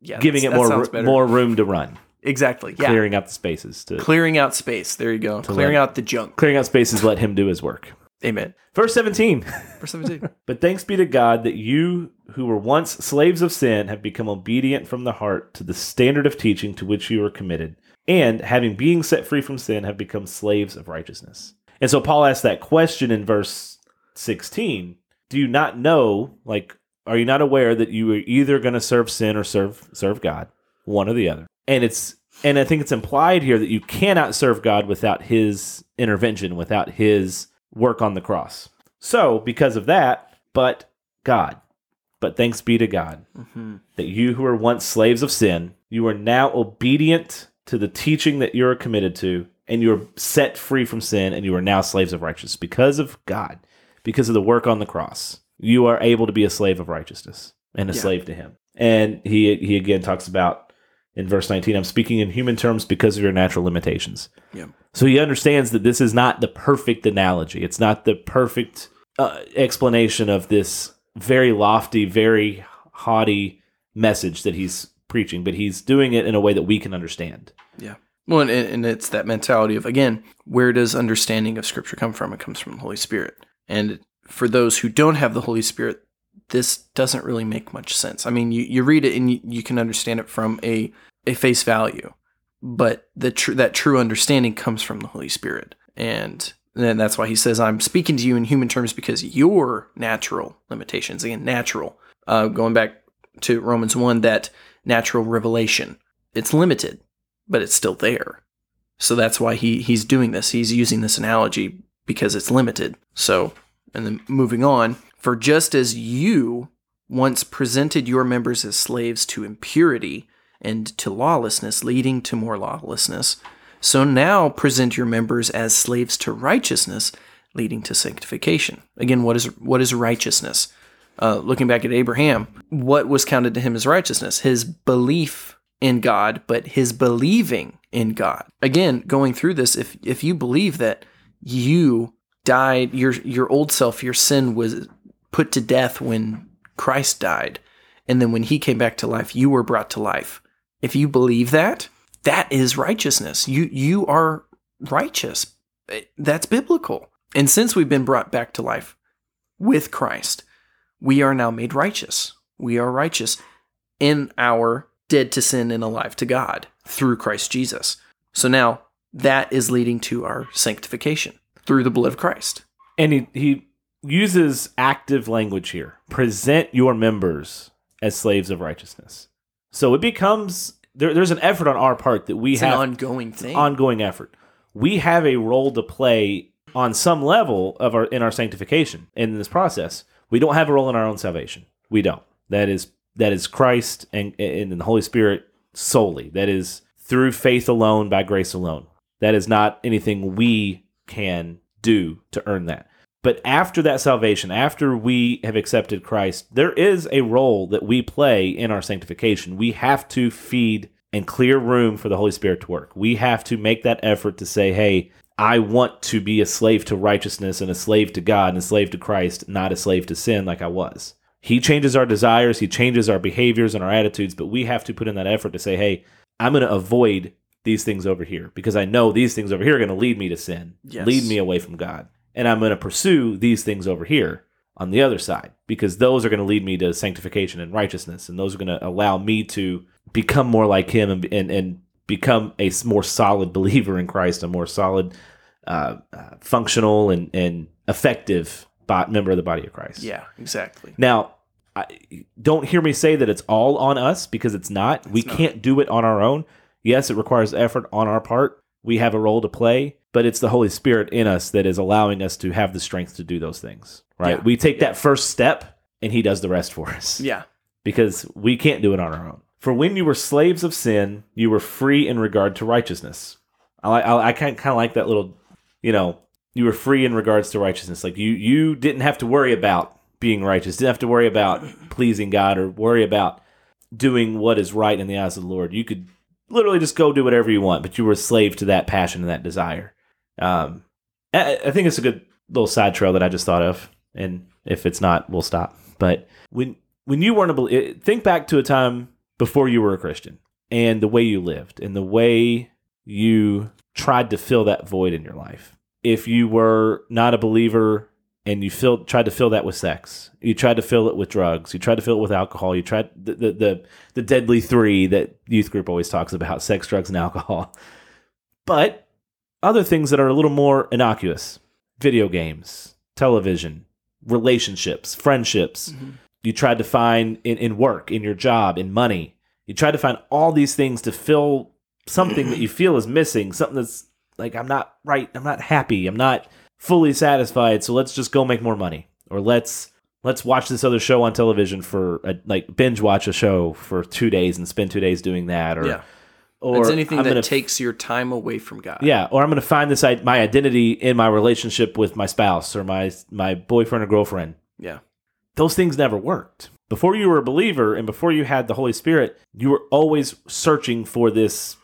Yeah, giving it more better. more room to run, exactly. Yeah, clearing out the spaces to clearing out space. There you go. Clearing let- out the junk. clearing out spaces. Let Him do His work. Amen. Verse 17. Verse seventeen. But thanks be to God that you, who were once slaves of sin, have become obedient from the heart to the standard of teaching to which you were committed, and having being set free from sin, have become slaves of righteousness. And so Paul asks that question in verse 16 Do you not know, like, are you not aware that you are either going to serve sin or serve serve God, one or the other? And it's and I think it's implied here that you cannot serve God without his intervention, without his work on the cross. So, because of that, but God, but thanks be to God hmm that you who were once slaves of sin, you are now obedient to the teaching that you're committed to, and you are set free from sin, and you are now slaves of righteousness because of God, because of the work on the cross. You are able to be a slave of righteousness and a Yeah. slave to Him. And he he again talks about in verse 19, I'm speaking in human terms because of your natural limitations. Yeah. So he understands that this is not the perfect analogy. It's not the perfect uh, explanation of this very lofty, very haughty message that he's preaching, but he's doing it in a way that we can understand. Yeah. Well, and, and it's that mentality of again, where does understanding of Scripture come from? It comes from the Holy Spirit. And for those who don't have the Holy Spirit, this doesn't really make much sense. I mean, you, you read it and you, you can understand it from a, a face value, but the tr- that true understanding comes from the Holy Spirit. And then that's why he says, I'm speaking to you in human terms because your natural limitations, again, natural, uh, going back to Romans 1, that natural revelation, it's limited, but it's still there. So that's why he, he's doing this. He's using this analogy because it's limited. So, and then moving on, for just as you once presented your members as slaves to impurity and to lawlessness, leading to more lawlessness, so now present your members as slaves to righteousness, leading to sanctification. Again, what is what is righteousness? Uh, looking back at Abraham, what was counted to him as righteousness? His belief in God, but his believing in God. Again, going through this, if if you believe that you died, your your old self, your sin was put to death when Christ died, and then when he came back to life, you were brought to life. If you believe that, that is righteousness. You you are righteous. That's biblical. And since we've been brought back to life with Christ, we are now made righteous. We are righteous in our dead to sin and alive to God through Christ Jesus. So now that is leading to our sanctification through the blood of Christ. And he, he uses active language here. Present your members as slaves of righteousness. So it becomes there, there's an effort on our part that we It's an have ongoing thing. ongoing effort. We have a role to play on some level of our in our sanctification in this process. We don't have a role in our own salvation. We don't. That is that is Christ and and the Holy Spirit solely. That is through faith alone by grace alone. That is not anything we can do to earn that. But after that salvation, after we have accepted Christ, there is a role that we play in our sanctification. We have to feed and clear room for the Holy Spirit to work. We have to make that effort to say, hey, I want to be a slave to righteousness and a slave to God and a slave to Christ, not a slave to sin like I was. He changes our desires, He changes our behaviors and our attitudes, but we have to put in that effort to say, hey, I'm going to avoid these things over here because I know these things over here are going to lead me to sin, Yes. lead me away from God. And I'm going to pursue these things over here on the other side because those are going to lead me to sanctification and righteousness. And those are going to allow me to become more like Him and, and, and become a more solid believer in Christ, a more solid, uh, uh, functional, and, and effective member of the body of Christ. yeah, exactly. Now, I, don't hear me say that it's all on us because it's not. we not. can't do it on our own. Yes, it requires effort on our part. We have a role to play, but it's the Holy Spirit in us that is allowing us to have the strength to do those things. Right? Yeah. We take that first step, and He does the rest for us Yeah. because we can't do it on our own. For when you were slaves of sin, you were free in regard to righteousness. I I, I kind kind of like that little, you know, you were free in regards to righteousness. Like you, you didn't have to worry about being righteous. Didn't have to worry about pleasing God or worry about doing what is right in the eyes of the Lord. You could literally just go do whatever you want, but you were a slave to that passion and that desire. Um, I, think it's a good little side trail that I just thought of, and if it's not, we'll stop. But when when you weren't a believer, think back to a time before you were a Christian and the way you lived and the way you tried to fill that void in your life. If you were not a believer and you filled, tried to fill that with sex, you tried to fill it with drugs, you tried to fill it with alcohol, you tried the the the, the deadly three that youth group always talks about: sex, drugs, and alcohol. But other things that are a little more innocuous: video games, television, relationships, friendships. Mm-hmm. You tried to find in, in work, in your job, in money. You tried to find all these things to fill something that you feel is missing, something that's like, I'm not right, I'm not happy, I'm not fully satisfied, so let's just go make more money. Or let's let's watch this other show on television for a, like binge watch a show for two days and spend two days doing that. Or Yeah. Or it's anything I'm that gonna takes your time away from God. yeah, or I'm going to find this my identity in my relationship with my spouse or my my boyfriend or girlfriend. Yeah. Those things never worked. Before you were a believer and before you had the Holy Spirit, you were always searching for this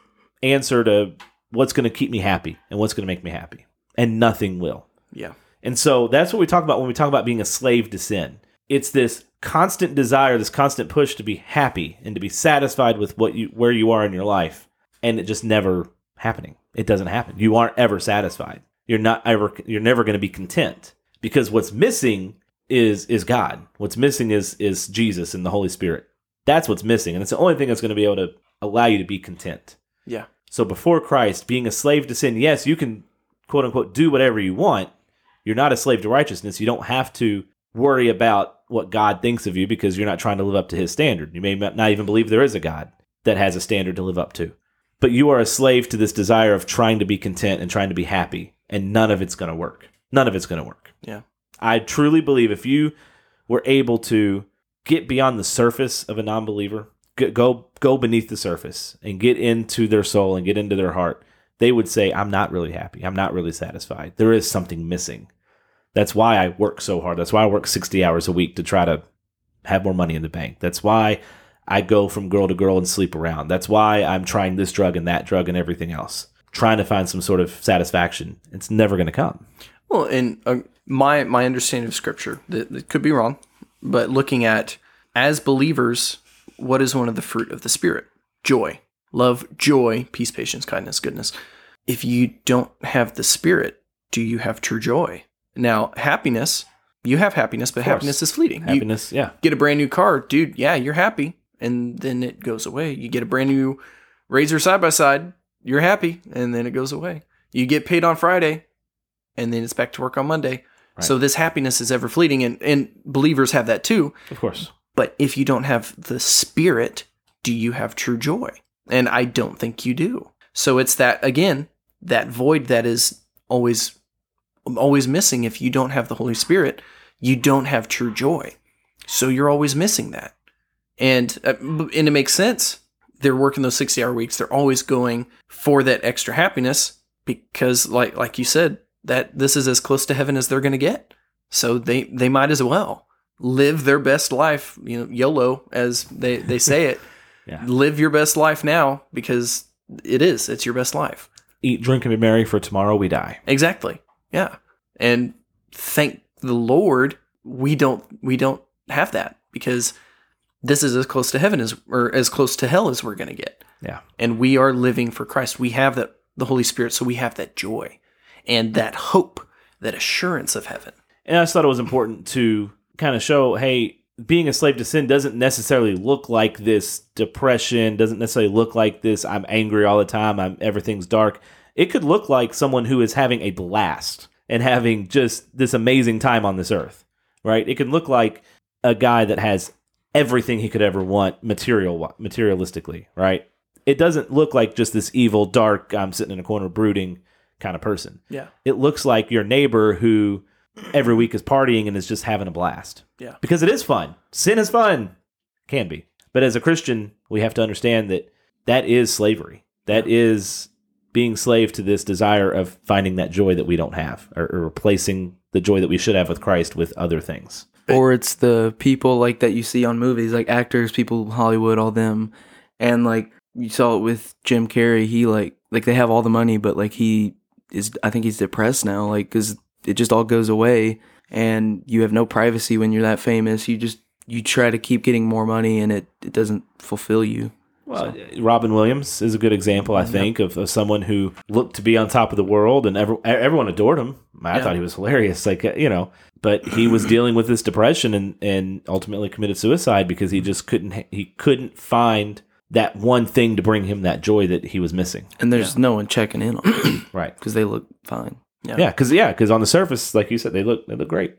answer to what's going to keep me happy and what's going to make me happy. And nothing will. Yeah. And so that's what we talk about when we talk about being a slave to sin. It's this constant desire, this constant push to be happy and to be satisfied with what you where you are in your life, and it just never happening. It doesn't happen. You aren't ever satisfied. You're not ever you're never going to be content because what's missing is is God. What's missing is is Jesus and the Holy Spirit. That's what's missing, and it's the only thing that's going to be able to allow you to be content. Yeah. So before Christ, being a slave to sin, yes, you can quote unquote do whatever you want. You're not a slave to righteousness. You don't have to worry about what God thinks of you because you're not trying to live up to his standard. You may not even believe there is a God that has a standard to live up to. But you are a slave to this desire of trying to be content and trying to be happy, and none of it's going to work. None of it's going to work. Yeah. I truly believe if you were able to get beyond the surface of a non-believer, go go beneath the surface and get into their soul and get into their heart, they would say, "I'm not really happy. I'm not really satisfied. There is something missing." That's why I work so hard. That's why I work 60 hours a week to try to have more money in the bank. That's why I go from girl to girl and sleep around. That's why I'm trying this drug and that drug and everything else, trying to find some sort of satisfaction. It's never going to come. Well, and uh, my my understanding of scripture that, that could be wrong, but looking at as believers, what is one of the fruit of the spirit? Joy, love, joy, peace, patience, kindness, goodness. If you don't have the spirit, do you have true joy? Now, happiness You have happiness, but happiness is fleeting. You Happiness, yeah. get a brand new car, dude. Yeah, you're happy, and then it goes away. You get a brand new Razor side by side, you're happy, and then it goes away. You get paid on Friday, and then it's back to work on Monday. So this happiness is ever fleeting, and and believers have that too. Of course. But if you don't have the Spirit, do you have true joy? And I don't think you do. So it's that again, that void that is always always missing if you don't have the Holy Spirit, you don't have true joy. So you're always missing that. And uh, and it makes sense. They're working those 60-hour weeks. They're always going for that extra happiness because like like you said, that this is as close to heaven as they're going to get. So they they might as well live their best life, you know, YOLO as they they say it. Yeah. Live your best life now because it is. It's your best life. Eat, drink, and be merry, for tomorrow we die. Exactly. Yeah. And thank the Lord we don't we don't have that because this is as close to heaven as or as close to hell as we're going to get. Yeah. And we are living for Christ. We have that the Holy Spirit so we have that joy and that hope, that assurance of heaven. And I just thought it was important to kind of show, hey, being a slave to sin doesn't necessarily look like this depression, doesn't necessarily look like this I'm angry all the time, I'm everything's dark. It could look like someone who is having a blast and having just this amazing time on this earth, right? It could look like a guy that has everything he could ever want material materialistically, right? It doesn't look like just this evil, dark, I'm sitting in a corner brooding kind of person Yeah. it looks like your neighbor who every week is partying and is just having a blast. Yeah. Because it is fun. Sin is fun. Can be. But as a Christian, we have to understand that that is slavery. That is being slave to this desire of finding that joy that we don't have or, or replacing the joy that we should have with Christ with other things. or it's the people like that you see on movies, like actors, people, Hollywood, all them, and like you saw it with Jim Carrey. He like like they have all the money, but like he is, I think he's depressed now, like because it just all goes away, and you have no privacy when you're that famous. You just you try to keep getting more money, and it it doesn't fulfill you. Well, Robin Williams is a good example, I think, of, of someone who looked to be on top of the world, and every, everyone adored him. I Yeah. thought he was hilarious, like uh, you know. But he was dealing with this depression and and ultimately committed suicide because he just couldn't he couldn't find that one thing to bring him that joy that he was missing. And there's no one checking in on them Right. because they look fine. Yeah. Because yeah, because on the surface, like you said, they look they look great.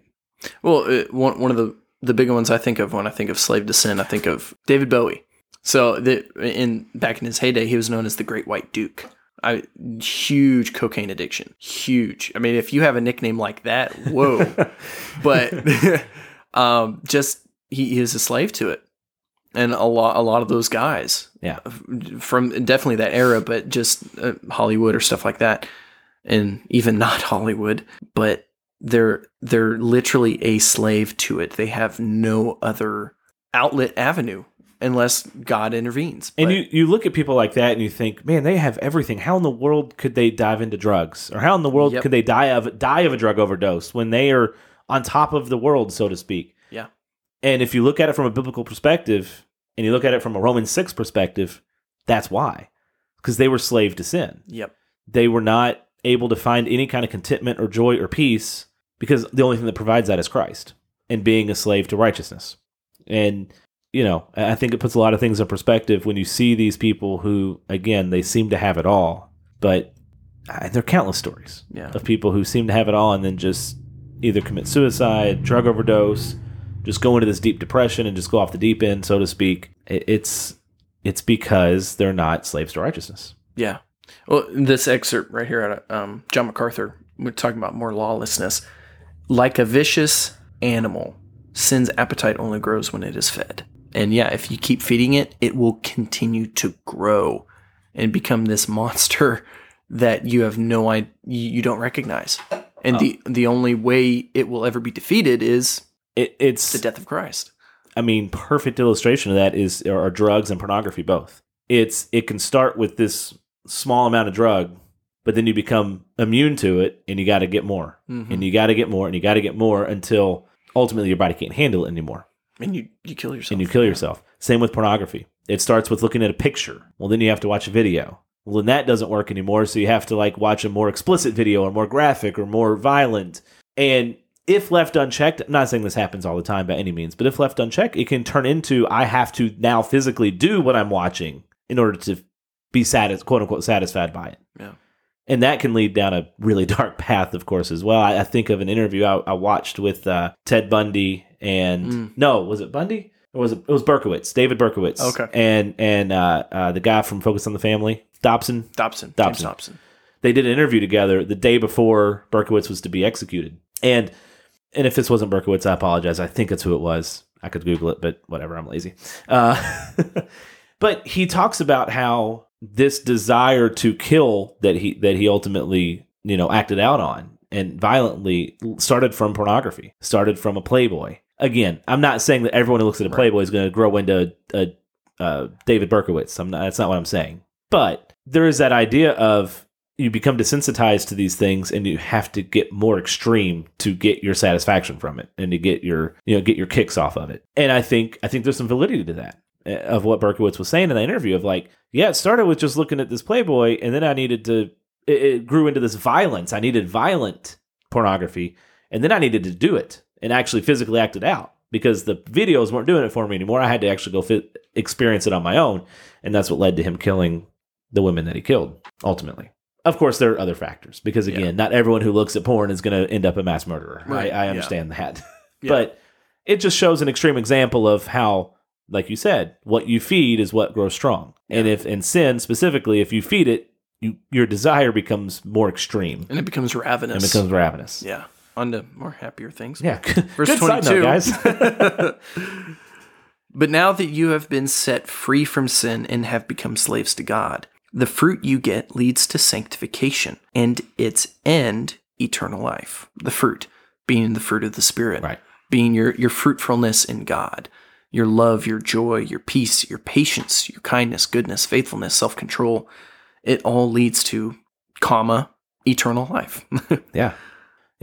Well, uh, one one of the the big ones I think of when I think of slave to sin, I think of David Bowie. So the, in back in his heyday, he was known as the Great White Duke. I huge cocaine addiction, huge. I mean, if you have a nickname like that, whoa. but um, just he, he is a slave to it, and a lot a lot of those guys Yeah. from definitely that era, but just uh, Hollywood or stuff like that, and even not Hollywood, but they're they're literally a slave to it. They have no other outlet avenue unless God intervenes. And But- you, you look at people like that and you think, man, they have everything. How in the world could they dive into drugs? Or how in the world Yep. could they die of die of a drug overdose when they are on top of the world, so to speak? Yeah. And if you look at it from a biblical perspective and you look at it from a Roman 6 perspective, that's why. Because they were slave to sin. yep, They were not able to find any kind of contentment or joy or peace because the only thing that provides that is Christ and being a slave to righteousness. And you know, I think it puts a lot of things in perspective when you see these people who, again, they seem to have it all, but uh, there are countless stories Yeah. of people who seem to have it all and then just either commit suicide, drug overdose, just go into this deep depression and just go off the deep end, so to speak. It, it's it's because they're not slaves to righteousness. yeah. Well, this excerpt right here out of um, John MacArthur, we're talking about more lawlessness. Like a vicious animal, sin's appetite only grows when it is fed. And yeah, if you keep feeding it, it will continue to grow and become this monster that you have no idea, you don't recognize. And the the only way it will ever be defeated is It, it's the death of Christ. I mean, perfect illustration of that is are drugs and pornography both. It's it can start with this small amount of drug, but then you become immune to it, and you got to get more, Mhm. and you got to get more, and you got to get more until ultimately your body can't handle it anymore, And you you kill yourself. and you kill yourself. Same with pornography. It starts with looking at a picture. Well, then you have to watch a video. Well, then that doesn't work anymore, so you have to like watch a more explicit video or more graphic or more violent. And if left unchecked, I'm not saying this happens all the time by any means, but if left unchecked, it can turn into I have to now physically do what I'm watching in order to be satis- quote unquote satisfied by it. Yeah. And that can lead down a really dark path, of course, as well. I, I think of an interview I, I watched with uh, Ted Bundy and Mm. no, was it Bundy? Or was it? It was Berkowitz, David Berkowitz. Okay. And and uh, uh, the guy from Focus on the Family, Dobson. Dobson. James Dobson. Dobson. They did an interview together the day before Berkowitz was to be executed. And and if this wasn't Berkowitz, I apologize. I think it's who it was. I could Google it, but whatever. I'm lazy. Uh, but he talks about how this desire to kill that he that he ultimately you know acted out on and violently started from pornography. Started from a Playboy. Again, I'm not saying that everyone who looks at a Playboy is going to grow into a, uh, David Berkowitz. I'm not. That's not what I'm saying. But there is that idea of you become desensitized to these things and you have to get more extreme to get your satisfaction from it and to get your you know get your kicks off of it and i think i think there's some validity to that uh, of what berkowitz was saying in that interview of like yeah it started with just looking at this playboy and then i needed to it, it grew into this violence i needed violent pornography and then i needed to do it and actually physically act it out because the videos weren't doing it for me anymore i had to actually go fit, experience it on my own and that's what led to him killing the women that he killed ultimately of course, there are other factors because again, Yeah. not everyone who looks at porn is going to end up a mass murderer. Right, I, I yeah. understand that, Yeah. but it just shows an extreme example of how, like you said, what you feed is what grows strong. And if in sin specifically, if you feed it, you your desire becomes more extreme And it becomes ravenous. and becomes ravenous. yeah. On to more happier things. Yeah, Verse Good side 22. note, guys. But now that you have been set free from sin and have become slaves to God, the fruit you get leads to sanctification and its end, eternal life. The fruit being the fruit of the Spirit, Right. being your, your fruitfulness in God, your love, your joy, your peace, your patience, your kindness, goodness, faithfulness, self control. It all leads to, comma, eternal life. Yeah.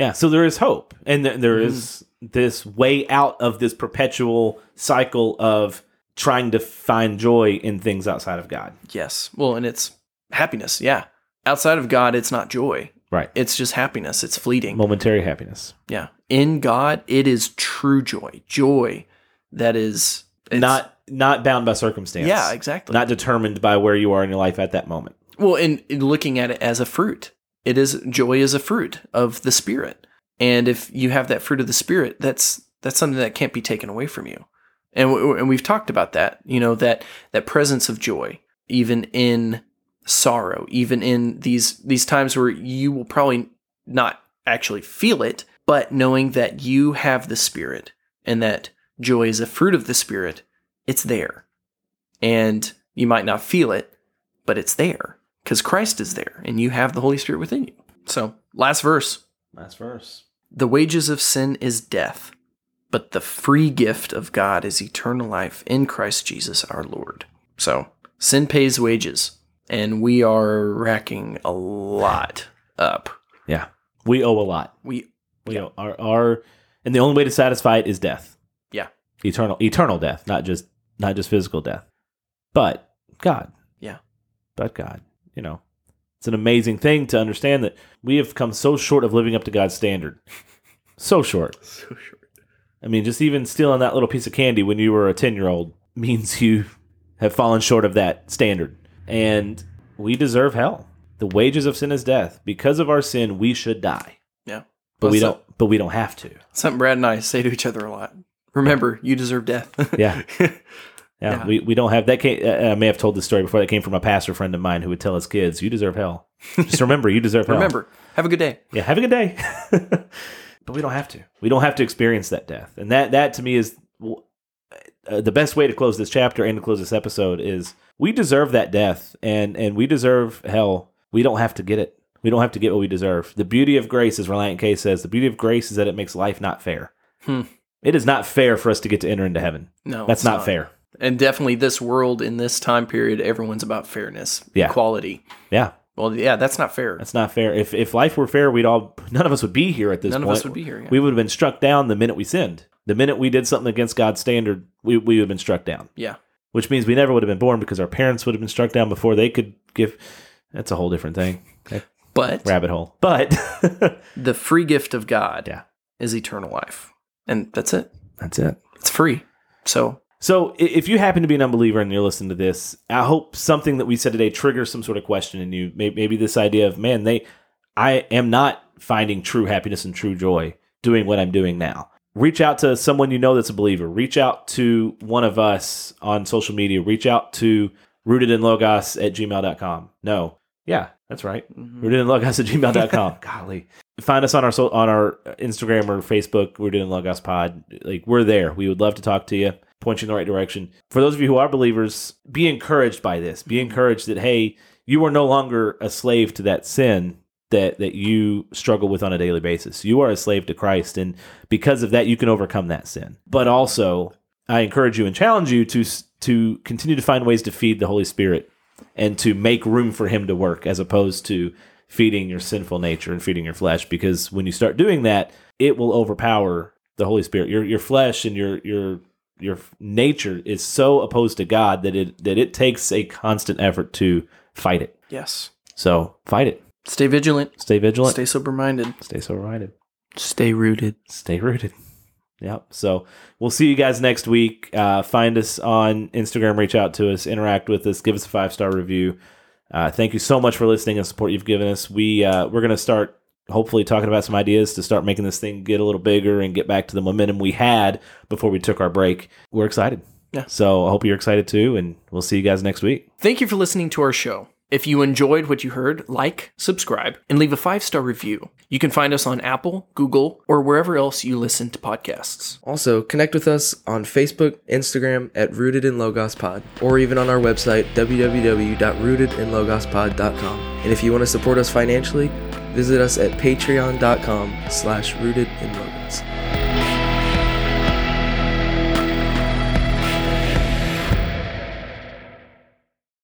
Yeah. So there is hope. And th- there mm. is this way out of this perpetual cycle of trying to find joy in things outside of God. yes. Well, and it's happiness. Yeah. Outside of God, it's not joy. Right. It's just happiness. It's fleeting. Momentary happiness. Yeah. In God, it is true joy. Joy that is it's- not not bound by circumstance. Yeah, exactly. Not determined by where you are in your life at that moment. well, in, in looking at it as a fruit, it is joy is a fruit of the spirit. And if you have that fruit of the spirit, that's that's something that can't be taken away from you. And w- and we've talked about that, you know, that that presence of joy even in sorrow, even in these these times where you will probably not actually feel it, but knowing that you have the spirit and that joy is a fruit of the spirit, it's there. And you might not feel it, but it's there because Christ is there and you have the Holy Spirit within you. So, last verse. Last verse. The wages of sin is death, but the free gift of God is eternal life in Christ Jesus our Lord. So, sin pays wages, and we are racking a lot up. Yeah. We owe a lot. We, We owe our, our and the only way to satisfy it is death. yeah, Eternal eternal death, not just not just physical death. But God. Yeah. But God. You know. It's an amazing thing to understand that we have come so short of living up to God's standard. So short. so short. I mean, just even stealing that little piece of candy when you were a 10 year old means you have fallen short of that standard. And we deserve hell. The wages of sin is death. Because of our sin, we should die. Yeah. But we don't but we don't have to. Something Brad and I say to each other a lot. Remember, you deserve death. Yeah. Yeah, Yeah. We, we don't have that. Came, uh, I may have told this story before. That came from a pastor friend of mine who would tell his kids, "You deserve hell. Just remember, you deserve hell. Remember, have a good day. Yeah, have a good day. but we don't have to. We don't have to experience that death. And that that to me is uh, the best way to close this chapter and to close this episode is we deserve that death and and we deserve hell. We don't have to get it. We don't have to get what we deserve. The beauty of grace, as Relient K says, the beauty of grace is that it makes life not fair. Hmm. It is not fair for us to get to enter into heaven. No, That's it's not, fair. And definitely, this world in this time period, everyone's about fairness, Yeah. equality. Yeah. Well, yeah, that's not fair. That's not fair. If if life were fair, we'd all none of us would be here at this None of point. us would be here, yeah. We would have been struck down the minute we sinned. The minute we did something against God's standard, we, we would have been struck down. yeah, Which means we never would have been born because our parents would have been struck down before they could give. That's a whole different thing. But Rabbit hole. But the free gift of God Yeah. is eternal life. And that's it. That's it. It's free. So So if you happen to be an unbeliever and you're listening to this, I hope something that we said today triggers some sort of question in you. Maybe, maybe this idea of, man, they, I am not finding true happiness and true joy doing what I'm doing now. Reach out to someone you know that's a believer. Reach out to one of us on social media. Reach out to rootedinlogos at gmail.com. No. Yeah, that's right. Mm-hmm. Rootedinlogos at gmail.com. Golly. Find us on our on our Instagram or Facebook, Rooted in Logos Pod. Like we're there. We would love to talk to you, point you in the right direction. For those of you who are believers, be encouraged by this. Be encouraged that hey, you are no longer a slave to that sin that that you struggle with on a daily basis. You are a slave to Christ, and because of that, you can overcome that sin. But also, I encourage you and challenge you to to continue to find ways to feed the Holy Spirit and to make room for Him to work, as opposed to feeding your sinful nature and feeding your flesh. Because when you start doing that, it will overpower the Holy Spirit. Your your flesh and your your your nature is so opposed to God that it that it takes a constant effort to fight it. yes. So fight it. Stay vigilant. Stay vigilant. Stay sober minded. Stay sober minded. Stay rooted. Stay rooted. Yep. So we'll see you guys next week. Uh, find us on Instagram. Reach out to us. Interact with us. Give us a five star review. Uh, thank you so much for listening and support you've given us. We uh, we're gonna start hopefully talking about some ideas to start making this thing get a little bigger and get back to the momentum we had before we took our break. We're excited. Yeah. So I hope you're excited too, and we'll see you guys next week. Thank you for listening to our show. If you enjoyed what you heard, like, subscribe, and leave a five star review. You can find us on Apple, Google, or wherever else you listen to podcasts. Also, connect with us on Facebook, Instagram at Rooted in Logos Pod, or even on our website www.rootedinlogospod.com. And if you want to support us financially, visit us at patreon.com slash rooted in logos.